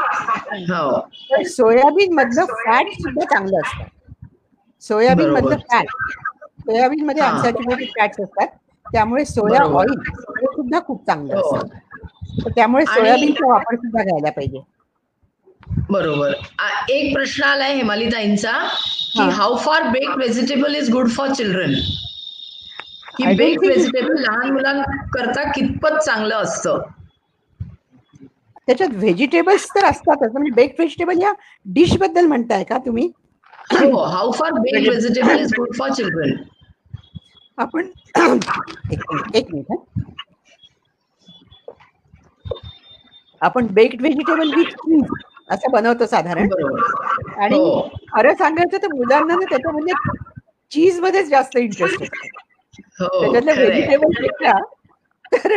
हो. सोयाबीन मधलं फॅट सुद्धा चांगलं असतं. सोयाबीन मधलं. फॅट सोयाबीन मध्ये. अनसॅच्युरेटेड फॅट्स असतात त्यामुळे सोया. ऑइल हे सुद्धा खूप चांगलं हो. असतं. त्यामुळे सोयाबीनचा वापर सुद्धा घ्यायला पाहिजे. बरोबर. एक प्रश्न आलाय हेमालीताईंचा की. How far baked vegetable is good for children की it- व्हेजिटेबल लहान मुलांकरता कितपत चांगलं असतं? त्याच्यात व्हेजिटेबल्स तर असतातच म्हणजे बेक्ड व्हेजिटेबल या डिशबद्दल म्हणताय का तुम्ही? हो how far baked vegetable is good for children आपण एक मिनिट. आपण बेक्ड व्हेजिटेबल विथ चीज असं बनवतो साधारण आणि हो. खरं सांगायचं तर मुलांना ना त्याच्यामध्ये चीज मध्येच जास्त इंटरेस्ट असतो हो त्याच्यातल्या. व्हेजिटेबलपेक्षा तर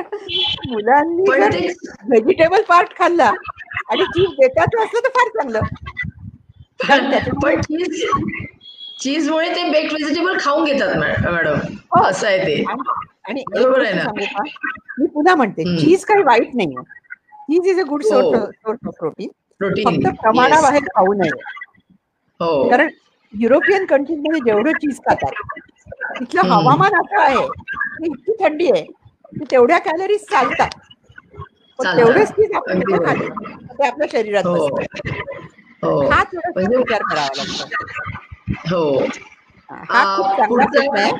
मुलांनी व्हेजिटेबल पार्ट खाल्ला आणि चीज देताच असलं तर फार चांगलं पण चीज चीज मुळे ते बेक्ड व्हेजिटेबल खाऊन घेतात मॅ- मॅडम. हो. असं आहे ते. आणि- बरोबर आहे ना? मी पुन्हा म्हणते. चीज काही वाईट नाहीये. चीज इज अ गुड हो. सोर्स ऑफ प्रोटीन प्रोटीन फक्त प्रमाणाबाहेर खाऊ नये. हो. कारण युरोपियन कंट्रीजमध्ये जेवढं चीज खातात तिथलं. हवामान असं आहे. की इतकी थंडी आहे की तेवढ्या कॅलरीज चालतात. पण. तेवढेच चीज आपण तर ते आपल्या शरीरात हो. हो थोडासा म्हणजे विचार करावा लागतो. हो. हा खूप चांगला पुढचा- प्रश्न आहे.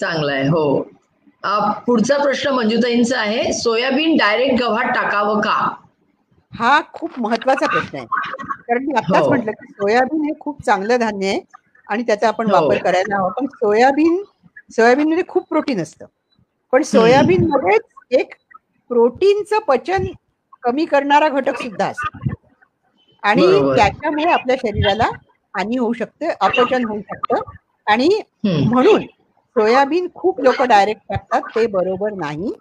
चांगला आहे हो. पुढचा प्रश्न मंजुताईंचा आहे सोयाबीन डायरेक्ट गव्हात टाकावं का? हा खूप महत्त्वाचा प्रश्न आहे. कारण मी आत्ताच हो. म्हटलं की सोयाबीन हे खूप चांगलं धान्य आहे आणि त्याचा आपण हो. वापर करायला हवा. पण सोयाबीन सोयाबीन मध्ये खूप प्रोटीन असतं. पण सोयाबीन मध्येच एक प्रोटीनचं पचन कमी करणारा घटक सुद्धा असतो. आणि. त्याच्यामुळे आपल्या शरीराला हानी होऊ शकते अपचन होऊ शकतं. आणि. म्हणून सोयाबीन खूप लोक डायरेक्ट टाकतात ते बरोबर नाही.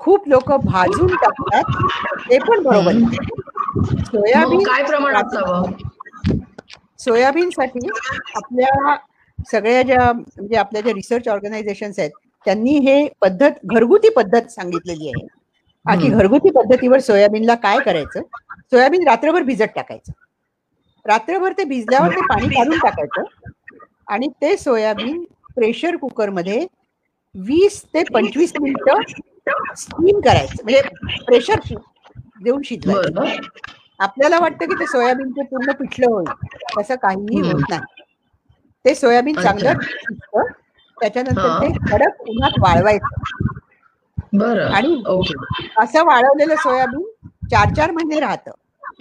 खूप लोक भाजून टाकतात ते पण बरोबर नाही. सोयाबीन काय सोयाबीनसाठी आपल्या सगळ्या ज्या म्हणजे आपल्या ज्या रिसर्च ऑर्गनायझेशन्स आहेत त्यांनी हे पद्धत घरगुती पद्धत सांगितलेली आहे. आ, की हम्म. घरगुती पद्धतीवर सोयाबीनला काय करायचं? सोयाबीन रात्रभर भिजत टाकायचं. रात्रभर ते भिजल्यावर ते पाणी काढून टाकायचं आणि ते सोयाबीन प्रेशर कुकरमध्ये वीस ते पंचवीस मिनिटं स्टीम करायचं. म्हणजे प्रेशर देऊन शिजवायचं. बरं आपल्याला वाटतं की ते सोयाबीनचं पूर्ण पिठलं होईल. तसं काहीही. होत नाही. ते सोयाबीन. चांगलं शिजतं. त्याच्यानंतर. ते कडक उन्हात वाळवायचं. आणि- ओके. असं वाळवलेलं सोयाबीन चार चार महिने राहतं.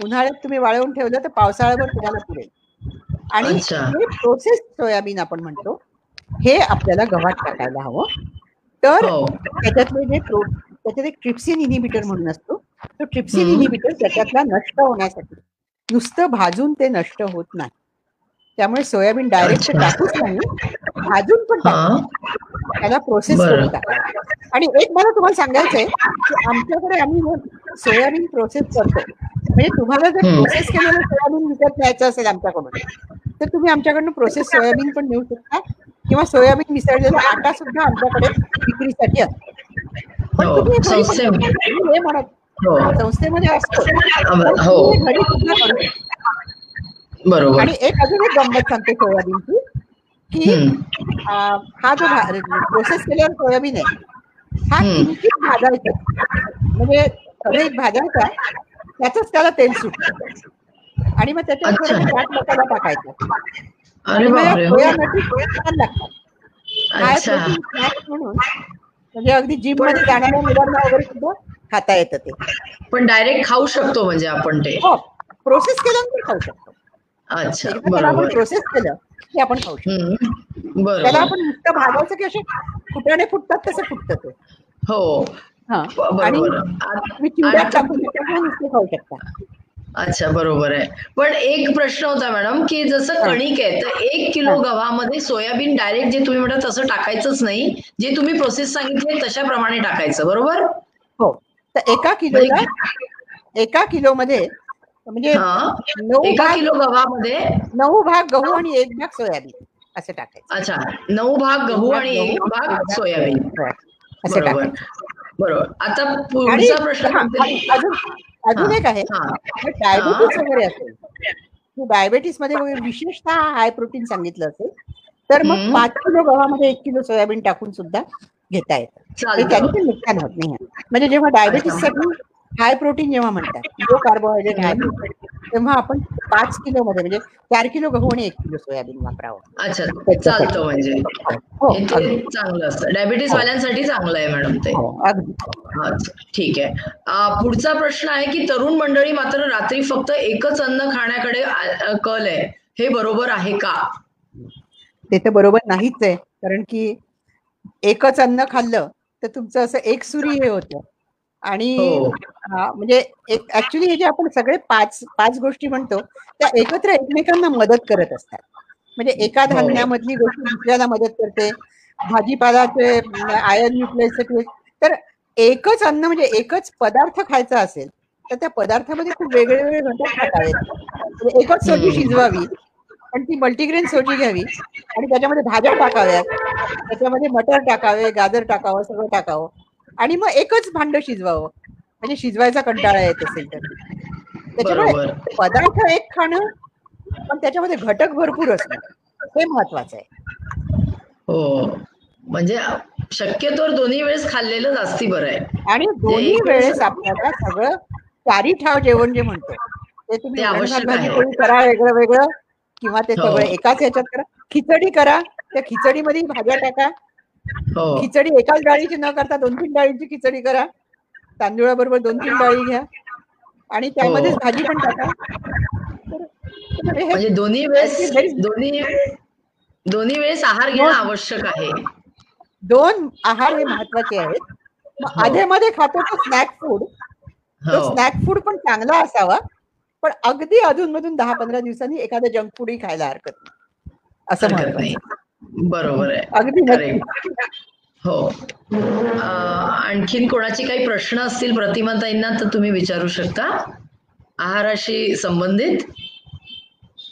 उन्हाळ्यात तुम्ही वाळवून ठेवलं तर पावसाळ्यावर तुम्हाला पुरेल. आणि. हे प्रोसेस सोयाबीन आपण म्हणतो हे आपल्याला गव्हात टाकायला हवं. तर हो. त्याच्यातले जे त्याच्यात एक ट्रिप्सिन इनिबिटर म्हणून असतो. तो ट्रिप्सिन. इनिबिटर त्याच्यातला नष्ट होण्यासाठी नुसतं भाजून ते नष्ट होत नाही. त्यामुळे सोयाबीन डायरेक्ट. टाकूच नाही. भाजून पण त्याला प्रोसेस. करून टाका. आणि एक मला तुम्हाला सांगायचंय की आमच्याकडे आम्ही सोयाबीन प्रोसेस करतो. म्हणजे तुम्हाला जर. प्रोसेस केलेलं सोयाबीन विकत घ्यायचं असेल आमच्याकडून तर तुम्ही आमच्याकडनं प्रोसेस सोयाबीन पण नेऊ शकता. किंवा सोयाबीन मिसळलेला आटा सुद्धा आमच्याकडे विक्रीसाठी असतो. पण हो तुम्ही हे म्हणत संस्थेमध्ये. असतो. हो. घरी सुद्धा शकता. बरोबर. आणि एक अजून एक गंमत सांगते सोयाबीनची की हा जो प्रोसेस केल्यावर सोयाबीन आहे हा. किंचित भाजायचा. म्हणजे सगळं भाजायचा त्याच त्याला तेल सुटतं. आणि मग. थोडा चाट मसाला टाकायचा. हो. सोया नटी छान लागतात म्हणून म्हणजे अगदी जिममध्ये जाणाऱ्या मुलांना वगैरे सुद्धा खाता येतं ते. पण डायरेक्ट खाऊ शकतो म्हणजे आपण ते. हो. प्रोसेस केल्यानंतर खाऊ शकतो. अच्छा बरोबर. प्रोसेस केलं की आपण खाऊ शकतो. हम्म. त्याला बरोबर आपण नुसतं भाजायचं की असे फुटाणे फुटतात तसं फुटतं ते. हो. हा. ब- आणि बरोबर तुम्ही चिवड्यात आणि- टाकून त्याच्यामुळे नुसते खाऊ शकता. अच्छा बरोबर आहे. पण एक प्रश्न होता मॅडम की जसं कणिक आहे तर एक किलो गव्हामध्ये सोयाबीन डायरेक्ट जे तुम्ही म्हणता तसं टाकायचंच नाही जे तुम्ही प्रोसेस सांगितली तशा प्रमाणे टाकायचं बरोबर? हो. तर एका किलोला एका किलो मध्ये म्हणजे नऊ एका किलो गव्हामध्ये? नऊ भाग गहू आणि एक भाग सोयाबीन असं टाकायचं. अच्छा नऊ भाग गहू आणि एक भाग सोयाबीन. असं टाकायचं. बरोबर. आता पुढचा प्रश्न? अजून अजून एक आहे. डायबिटीस वगैरे असेल. डायबिटीसमध्ये वगैरे विशेषतः हाय प्रोटीन सांगितलं असेल तर मग. पाच किलो गव्हामध्ये एक किलो सोयाबीन टाकून सुद्धा घेता येतं. त्याने पण नुकसान होत नाही. म्हणजे जेव्हा डायबेटीससाठी हाय प्रोटीन जेव्हा म्हणतात लो कार्बोहायड्रेट हाय प्रोटीन तेव्हा आपण पाच किलो मध्ये म्हणजे चार किलो गहू आणि एक किलो सोयाबीन वापरावं. अच्छा चालतं म्हणजे. हो हे चांगलं असतं. डायबिटीस वाल्यांसाठी चांगलं आहे मॅडम ते. हो ठीक आहे. पुढचा प्रश्न आहे की तरुण मंडळी मात्र रात्री फक्त एकच अन्न खाण्याकडे कल आहे. हे बरोबर आहे का? ते तर बरोबर नाहीच आहे कारण की एकच अन्न खाल्लं तर तुमचं असं एक सुरी हे होतं. आणि हो. म्हणजे एक ऍक्च्युली हे जे आपण सगळे पाच पाच गोष्टी म्हणतो त्या एकत्र एकमेकांना मदत करत असतात म्हणजे एका हो. धान्यामधली गोष्ट दुसऱ्याला मदत करते भाजीपालाचे आयर्न न्यूक्लियसचे तर एकच अन्न म्हणजे एकच पदार्थ खायचा असेल तर त्या पदार्थामध्ये खूप वेगळे वेगळे घटक टाकावेत म्हणजे एकच सोजी. शिजवावी पण ती मल्टीग्रेन सोजी घ्यावी आणि त्याच्यामध्ये भाज्या टाकाव्यात त्याच्यामध्ये मटर टाकावे गाजर टाकावं सगळं टाकावं आणि मग एकच भांड शिजवावं. म्हणजे शिजवायचा कंटाळा येत असेल तर. त्याच्यामुळे पदार्थ एक खाणं पण त्याच्यामध्ये घटक भरपूर असणं हे महत्वाचं आहे. हो. म्हणजे शक्यतोवर दोन्ही वेळेस खाल्लेलं जास्ती बरं आहे. आणि दोन्ही वेळेस आपल्याला सगळं चारी ठाव जेवण जे म्हणतो ते तुम्ही करा वेगळं वेगळं किंवा ते हो. सगळं एकाच ह्याच्यात करा. खिचडी करा त्या खिचडीमध्ये भाज्या टाका खिचडी एकाच डाळीची न करता दोन तीन डाळीची खिचडी करा. तांदूळाबरोबर दोन तीन डाळी घ्या. आणि त्यामध्येच हो. भाजी पण टाका. हे म्हणजे दोन्ही वेळेस दोन्ही दोन्ही वेळेस आहार घेणं आवश्यक आहे. दोन आहार हे महत्त्वाचे आहेत. मग हो. आधे मध्ये खातो तो स्नॅक फूड तो हो. स्नॅक फूड पण चांगला असावा. पण अगदी अधून मधून दहा पंधरा दिवसांनी एखादं जंक फूडही खायला हरकत नाही. असं नाही. बरोबर आहे. अगदी. हो. आणखीन कोणाचे काही प्रश्न असतील प्रतिमाताईंना तर तुम्ही विचारू शकता. आहाराशी संबंधित.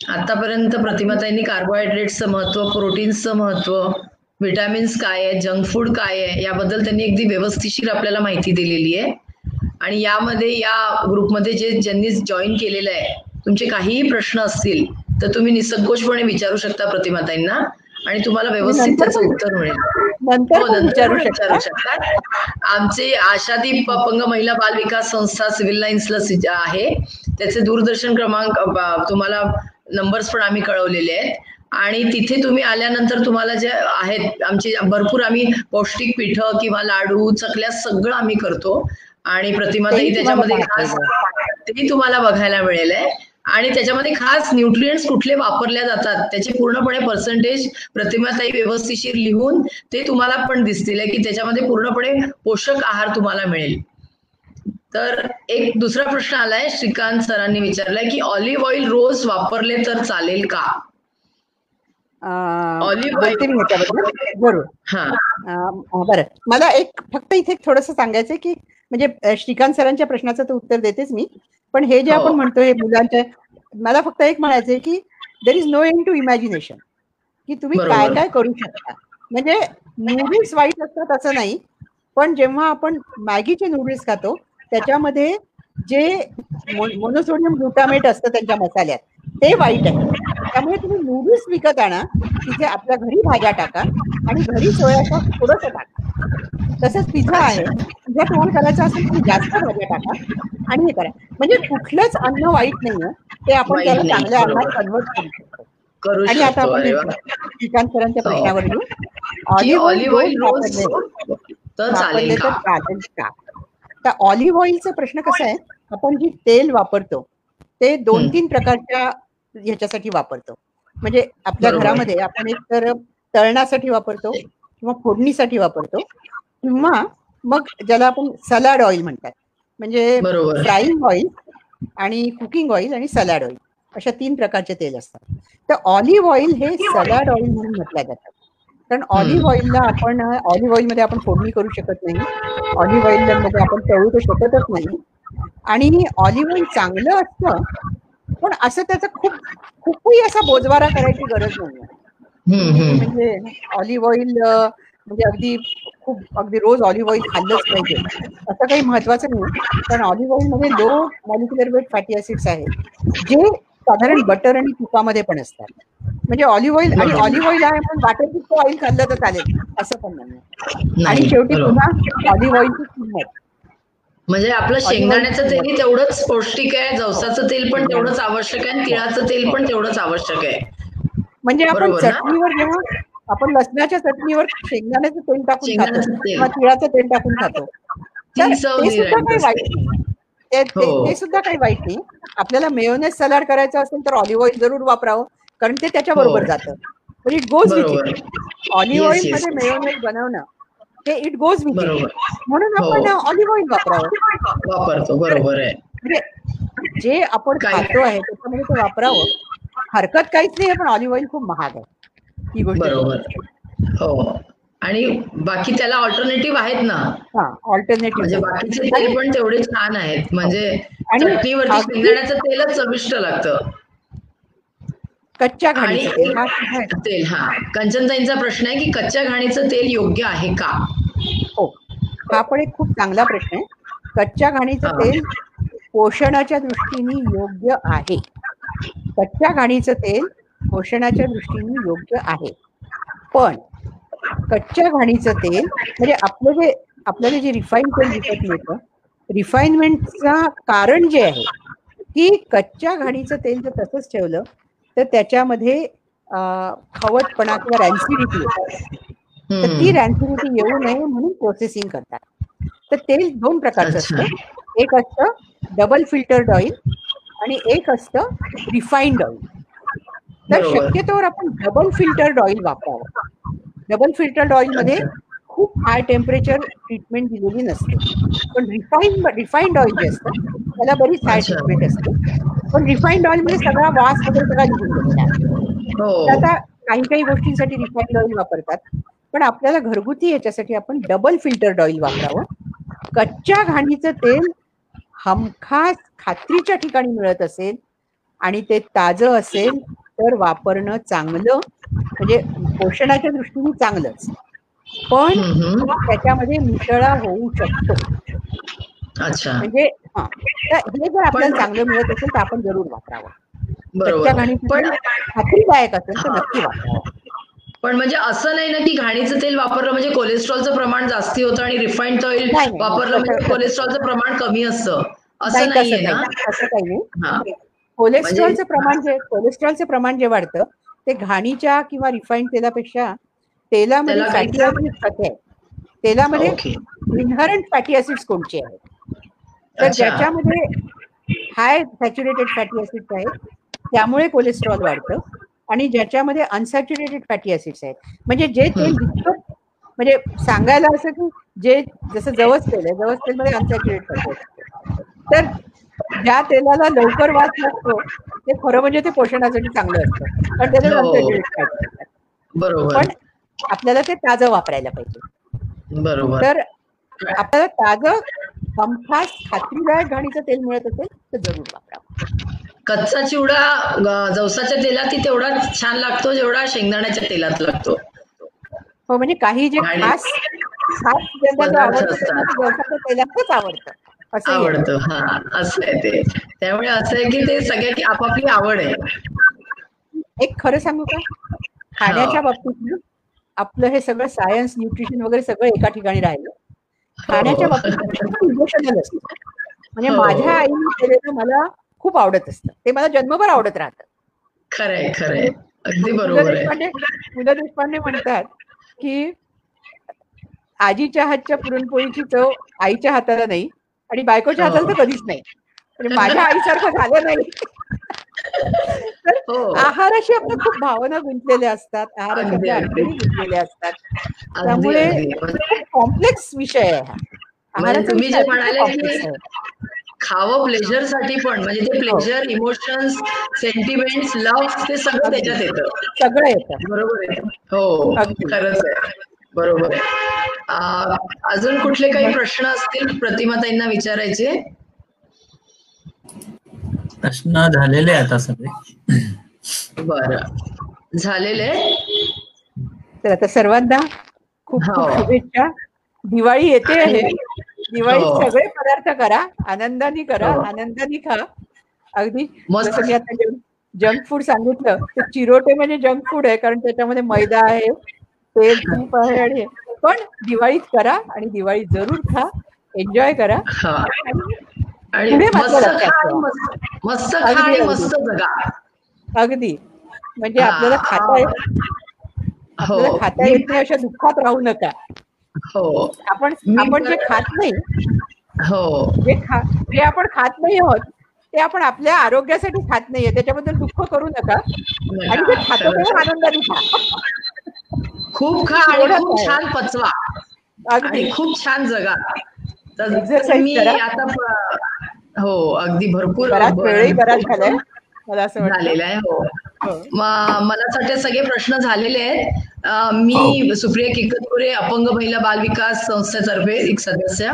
आतापर्यंत प्रतिमाताईंनी कार्बोहायड्रेट्सचं महत्त्व प्रोटीन्सचं महत्त्व विटॅमिन्स काय आहे जंक फूड काय आहे याबद्दल त्यांनी अगदी व्यवस्थिशीर आपल्याला माहिती दिलेली आहे. आणि यामध्ये या ग्रुपमध्ये जे ज्यांनी जॉईन केलेलं आहे तुमचे काहीही प्रश्न असतील तर तुम्ही निसंकोचपणे विचारू शकता प्रतिमाताईंना. आणि तुम्हाला व्यवस्थित त्याचं उत्तर मिळेल. हो विचारू शकतात आमचे आशादीप अपंग महिला बाल विकास संस्था सिव्हिल लाईन्सला आहे. त्याचे दूरदर्शन क्रमांक तुम्हाला नंबर्स पण आम्ही कळवलेले आहेत. आणि तिथे तुम्ही आल्यानंतर तुम्हाला जे आहेत आमचे भरपूर आम्ही पौष्टिक पिठं किंवा लाडू चकल्या सगळं आम्ही करतो. आणि प्रतिमाताई तेही त्याच्यामध्ये खास तेही तुम्हाला बघायला मिळेल आहे. आणि त्याच्यामध्ये खास न्यूट्रिएंट्स कुठले वापरल्या जातात त्याचे पूर्णपणे पर्सेंटेज प्रतिमाताई व्यवस्थिशीर लिहून ते तुम्हाला पण दिसतील की त्याच्यामध्ये पूर्णपणे पोषक आहार तुम्हाला मिळेल. तर एक दुसरा प्रश्न आलाय श्रीकांत सरांनी विचारलाय की ऑलिव्ह ऑइल रोज वापरले तर चालेल का? मी ह्याच्याबद्दल जरूर हा. बरं. मला एक फक्त इथे थोडस सांगायचंय की म्हणजे श्रीकांत सरांच्या प्रश्नाचं तर उत्तर देतेच मी पण हे जे हो. आपण म्हणतो हे मुलांच्या मला फक्त एक म्हणायचंय की there is no end to imagination की तुम्ही. काय काय करू शकता म्हणजे नूडल्स वाईट असतात असं नाही पण जेव्हा आपण मॅगीचे नूडल्स खातो त्याच्यामध्ये जे मोनोसोडियम ग्लुटामेट असतं त्यांच्या मसाल्यात ते वाईट आहे. त्यामुळे तुम्ही नूडल्स विकत आणा तिथे आपल्या घरी भाज्या टाका आणि घरी सोया सॉस थोडंसं टाका. तसंच पिझ्झा आहे पिझ्झा तुम्हाला करायचा असेल तुम्ही जास्त भाज्या टाका आणि हे करा. म्हणजे कुठलंच अन्न वाईट नाहीये ते आपण त्याला चांगल्या अन्नात. कन्वर्ट करू शकतो. आणि आता आपण अरे वा. श्रीकांत सरांच्या हो. प्रश्नावर येऊ. ऑलिव्ह ऑइल वापरले तर चालेल का? तर ऑलिव्ह ऑइलचा प्रश्न कसा आहे आपण जी तेल वापरतो ते दोन. तीन प्रकारच्या ह्याच्यासाठी वापरतो. म्हणजे आपल्या. घरामध्ये आपण एक तर तळण्यासाठी वापरतो किंवा फोडणीसाठी वापरतो किंवा मग ज्याला आपण सलाड ऑइल म्हणतात. म्हणजे फ्राईंग ऑइल आणि कुकिंग ऑइल आणि सलाड ऑइल अशा तीन प्रकारचे तेल असतात. तर ऑलिव्ह ऑइल हे सलाड ऑइल म्हणून म्हटलं जातं कारण ऑलिव्ह ऑइलला आपण ऑलिव्ह ऑइलमध्ये आपण फोडणी करू शकत नाही. ऑलिव्ह ऑइलमध्ये आपण तळू तर शकतच नाही. आणि ऑलिव्ह ऑइल चांगलं असतं पण असं त्याचा खूप खूपही असा बोजवारा करायची गरज नाही म्हणजे ऑलिव्ह ऑइल म्हणजे अगदी खूप अगदी रोज ऑलिव्ह ऑइल खाल्लंच पाहिजे. असं काही महत्वाचं नाही. कारण olive ऑइलमध्ये low molecular weight fatty acids आहेत जे साधारण बटर आणि तुपामध्ये पण असतात. म्हणजे ऑलिव्ह ऑइल आणि. ऑलिव्ह ऑइल आहे म्हणून वाटेल तितकं ऑइल खाल्लं तर चालेल असं पण नाही आणि शेवटी. पुन्हा ऑलिव्ह ऑइलची किंमत. म्हणजे आपलं शेंगदाण्याचं तेलही तेवढंच पौष्टिक आहे जवसाचं तेल पण तेवढंच आवश्यक आहे आणि तिळाचं तेल पण तेवढंच आवश्यक आहे म्हणजे आपण? चटणीवर जेव्हा आपण लसणाच्या चटणीवर शेंगदाण्याचं तेल टाकून खातो तेल. किंवा तिळाचं तेल टाकून खातो ती सुद्धा काही वाईट ते- हो. ते सुद्धा काही वाईट नाही आपल्याला मेयोनेज सलाड करायचं असेल तर ऑलिव्ह ऑइल जरूर वापरावं कारण ते त्याच्या बरोबर हो. जातं पण इट गोज विथ ऑलिव्ह ऑइलमध्ये. मेयोनेज बनवणं हे इट गोज विथ बरोबर. म्हणून हो. आपण ऑलिव्ह ऑइल वापरावं. वापरतो बरोबर आहे. म्हणजे जे आपण? खातो आहे त्याच्यामध्ये ते वापरावं. हरकत काहीच नाही पण ऑलिव्ह ऑइल खूप महाग आहे. ही गोष्ट बरोबर. हो. आणि बाकी त्याला ऑल्टरनेटिव्ह आहेत ना. हा म्हणजे ऑल्टरनेटिव्ह बाकीचे तेल पण तेवढे छान आहेत. म्हणजे आणि शेंगदाण्याचं तेलच चविष्ट लागतं. कच्च्या घाणीचं तेल. हा. तेल हा. कंचनताईंचा प्रश्न आहे की कच्च्या घाणीचं तेल योग्य आहे का? हो. हा पण एक खूप चांगला प्रश्न आहे. कच्च्या घाणीचं. तेल पोषणाच्या दृष्टीने योग्य आहे. कच्च्या घाणीचं तेल पोषणाच्या दृष्टीने योग्य आहे. पण कच्च्या घाणीचं तेल म्हणजे आपलं जे आपल्याला जे रिफाईन तेल विकत मिळतं रिफाईनमेंटचा कारण जे आहे की कच्च्या घाणीचं तेल जर तसंच ठेवलं तर त्याच्यामध्ये खवटपणा किंवा रॅन्सिडिटी तर ती. रॅन्सिडिटी येऊ नये म्हणून प्रोसेसिंग करतात तर तेल दोन प्रकारचं. असतं एक असतं डबल फिल्टर्ड ऑइल आणि एक असतं रिफाईंड ऑइल तर. शक्यतोवर आपण डबल फिल्टर्ड ऑइल वापरावं डबल फिल्टर्ड ऑइलमध्ये खूप हाय टेम्परेचर ट्रीटमेंट दिलेली नसते. पण रिफाईन रिफाईंड ऑइल जे असतं त्याला बरीच हाय. ट्रीटमेंट असते. पण रिफाईंड ऑइलमध्ये सगळा वास वगैरे सगळा निघून गेलेला आहे हो. आता काही काही गोष्टींसाठी रिफाईंड ऑइल वापरतात. पण आपल्याला घरगुती याच्यासाठी आपण डबल फिल्टर्ड ऑइल वापरावं. कच्च्या घाणीचं तेल हमखास खात्रीच्या ठिकाणी मिळत असेल आणि ते ताजं असेल तर वापरणं चांगलं. म्हणजे पोषणाच्या दृष्टीने चांगलंच. पण. त्याच्यामध्ये मिसळा होऊ शकतो. अच्छा. म्हणजे हा. जर आपल्याला चांगलं मिळत असेल तर आपण जरूर वापरावं. पण खात्रीदायक असेल तर नक्की वापरावं. पण म्हणजे असं नाही ना की घाणीचं तेल वापरलं म्हणजे कोलेस्ट्रॉलचं प्रमाण जास्ती होतं आणि रिफाईंड ऑइल. वापरलं म्हणजे कोलेस्ट्रॉलचं प्रमाण कमी असतं. असं नाही नाहीये ना? असं काही नाही. कोलेस्ट्रॉलचं म्हणजे- प्रमाण जे कोलेस्ट्रॉलचं प्रमाण जे वाढतं ते घाणीच्या किंवा रिफाईंड तेलापेक्षा तेलामध्ये फॅटी ऍसिड तेलामध्ये इनहरंट फॅटी ऍसिड्स कोणचे आहेत? तर. ज्याच्यामध्ये हाय सॅच्युरेटेड फॅटी ऍसिड्स आहेत त्यामुळे कोलेस्ट्रॉल वाढतं आणि ज्याच्यामध्ये अनसॅच्युरेटेड फॅटी ऍसिड्स आहेत. म्हणजे जे तेल म्हणजे सांगायला असं की जे जसं जवस तेल आहे जवस तेल मध्ये अनसॅच्युरेट फॅटी तर ज्या तेलाला लवकर वास लागतो ते खरं म्हणजे ते पोषणासाठी चांगलं असतं. पण त्याच्यात हो. अनसॅच्युरेट फॅटी असतात बरोबर. पण आपल्याला ते ताजं वापरायला पाहिजे. बरोबर. तर आपल्याला ताजं हमखास खात्रीदायक घाणीचं तेल मिळत असेल तर जरूर वापरावं कच्चा चिवडा जवसाच्या तेलात तेवढा छान लागतो जेवढा शेंगदाण्याच्या तेलात लागतो. हो म्हणजे काही जे खास खास ज्यांना जे पदार्थ आवडतं. तेलातच असं आवडतं हा असं आहे ते. त्यामुळे असं आहे की ते सगळ्याची आपापली आवड आहे. एक खरं सांगू का? खाण्याच्या बाबतीत ना, आपलं हे सगळं सायन्स न्यूट्रिशन वगैरे सगळं एका ठिकाणी राहिलं. खाण्याच्या बाबतीत इमोशनल असतं. म्हणजे हो. माझ्या आईने केलेलं मला खूप आवडत असतं. ते मला जन्मभर आवडत राहतं. खरंय खरंय. अगदी बरोबर आहे. देशपांडे पु ल देशपांडे म्हणतात की आजीच्या हातच्या पुरणपोळीची चव आईच्या हाताला नाही आणि बायकोच्या हो. हाताला तर कधीच नाही. म्हणजे माझ्या आईसारखं झालं नाही. तर हो. आहाराशी आपल्या खूप भावना गुंतलेल्या असतात आहाराशी आपल्या. आठवणी गुंतलेल्या असतात. त्यामुळे म्हणजे कॉम्प्लेक्स विषय आहे हा. आहाराचा तुम्ही जे म्हणाले. खावं प्लेजरसाठी पण म्हणजे ते प्लेजर इमोशन्स सेंटिमेंट्स लव्ह ते सगळं त्याच्यात येतं. सगळं येतं. बरोबर आहे. हो. खरंच आहे. बरोबर अजून कुठले काही प्रश्न असतील? प्रतिमाताईंना विचारायचे. प्रश्न झालेले आता सगळे. बरं. झालेले? तर आता सर्वांना खूप खूप हो. शुभेच्छा. दिवाळी येते आहे. दिवाळीत हो. सगळे पदार्थ करा. आनंदाने करा. हो. आनंदाने खा. अगदी मी आता जंक फूड सांगितलं तर चिरोटे म्हणजे जंक फूड आहे कारण त्याच्यामध्ये मैदा आहे तेल तूप आहे आणि पण दिवाळीत करा आणि दिवाळी जरूर खा. एन्जॉय करा. आणि मस्त खा. मस्त मस्त खा अगदी, आणि. मस्त जगा. अगदी. म्हणजे. आपल्याला खाता येत हो. आपल्याला खाता येत नाही अशा दुःखात राहू नका. हो. आपण आपण जे खात नाही हो. जे खा जे आपण खात नाही आहोत ते आपण आपल्या आरोग्यासाठी खात नाहीये. त्याच्याबद्दल दुःख करू नका. आणि ते खातो तेव्हा आनंदाने खा. खूप खा आणि खूप. छान पचवा. अगदी. आणि खूप छान जगा. तर मी. आता हो अगदी भरपूर मला असं झालेला वाटतं आहे हो. हो. मला असं वाटतं सगळे प्रश्न झालेले आहेत. मी सुप्रिया किकतपुरे अपंग महिला बाल विकास संस्थेतर्फे एक सदस्य.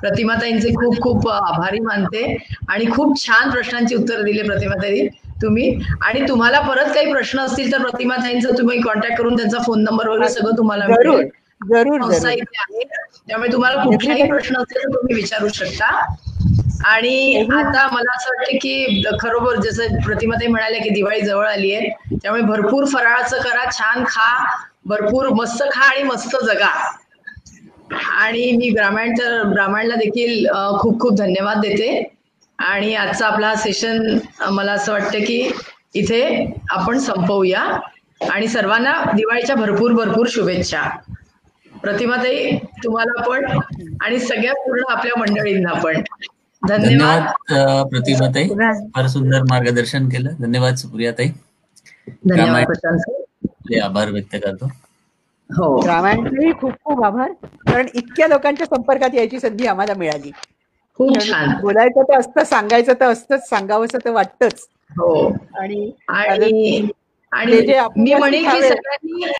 प्रतिमाताईंचे खूप खूप आभारी मानते. आणि खूप छान प्रश्नांची उत्तर दिली प्रतिमाताई. तुम्ही. आणि तुम्हाला परत काही प्रश्न असतील तर प्रतिमाताईंचा तुम्ही कॉन्टॅक्ट करून त्यांचा फोन नंबर वगैरे सगळं तुम्हाला जरूर मिळेल. जरूर संस्था जरूर. इथे आहे. त्यामुळे तुम्हाला कुठलाही प्रश्न असेल तर तुम्ही विचारू शकता. आणि आता मला असं वाटतं की खरोबर जसं प्रतिमाताई म्हणाल्या की दिवाळी जवळ आली आहे त्यामुळे भरपूर फराळाचं करा छान खा भरपूर मस्त खा आणि मस्त जगा. आणि मी ब्राह्मणच्या ब्राह्मणला देखील खूप खूप धन्यवाद देते. आणि आजचा आपला सेशन मला असं वाटतं की इथे आपण संपवूया. आणि सर्वांना दिवाळीच्या भरपूर भरपूर शुभेच्छा. प्रतिमाताई तुम्हाला पण आणि सगळ्या पूर्ण आपल्या मंडळींना पण. धन्यवाद. प्रतिभाताई. फार सुंदर मार्गदर्शन केलं. धन्यवाद सुप्रियाताई. धन्यवाद प्रशांत सर. आपले आभार व्यक्त करतो. हो. रामायणचेही खूप खूप आभार. कारण इतक्या लोकांच्या संपर्कात यायची संधी आम्हाला मिळाली. खूप कारण छान. बोलायचं तर असतं सांगायचं तर असतंच सांगावंसं तर वाटतंच. हो. आणि आणि मी म्हणेन की सगळ्यांनी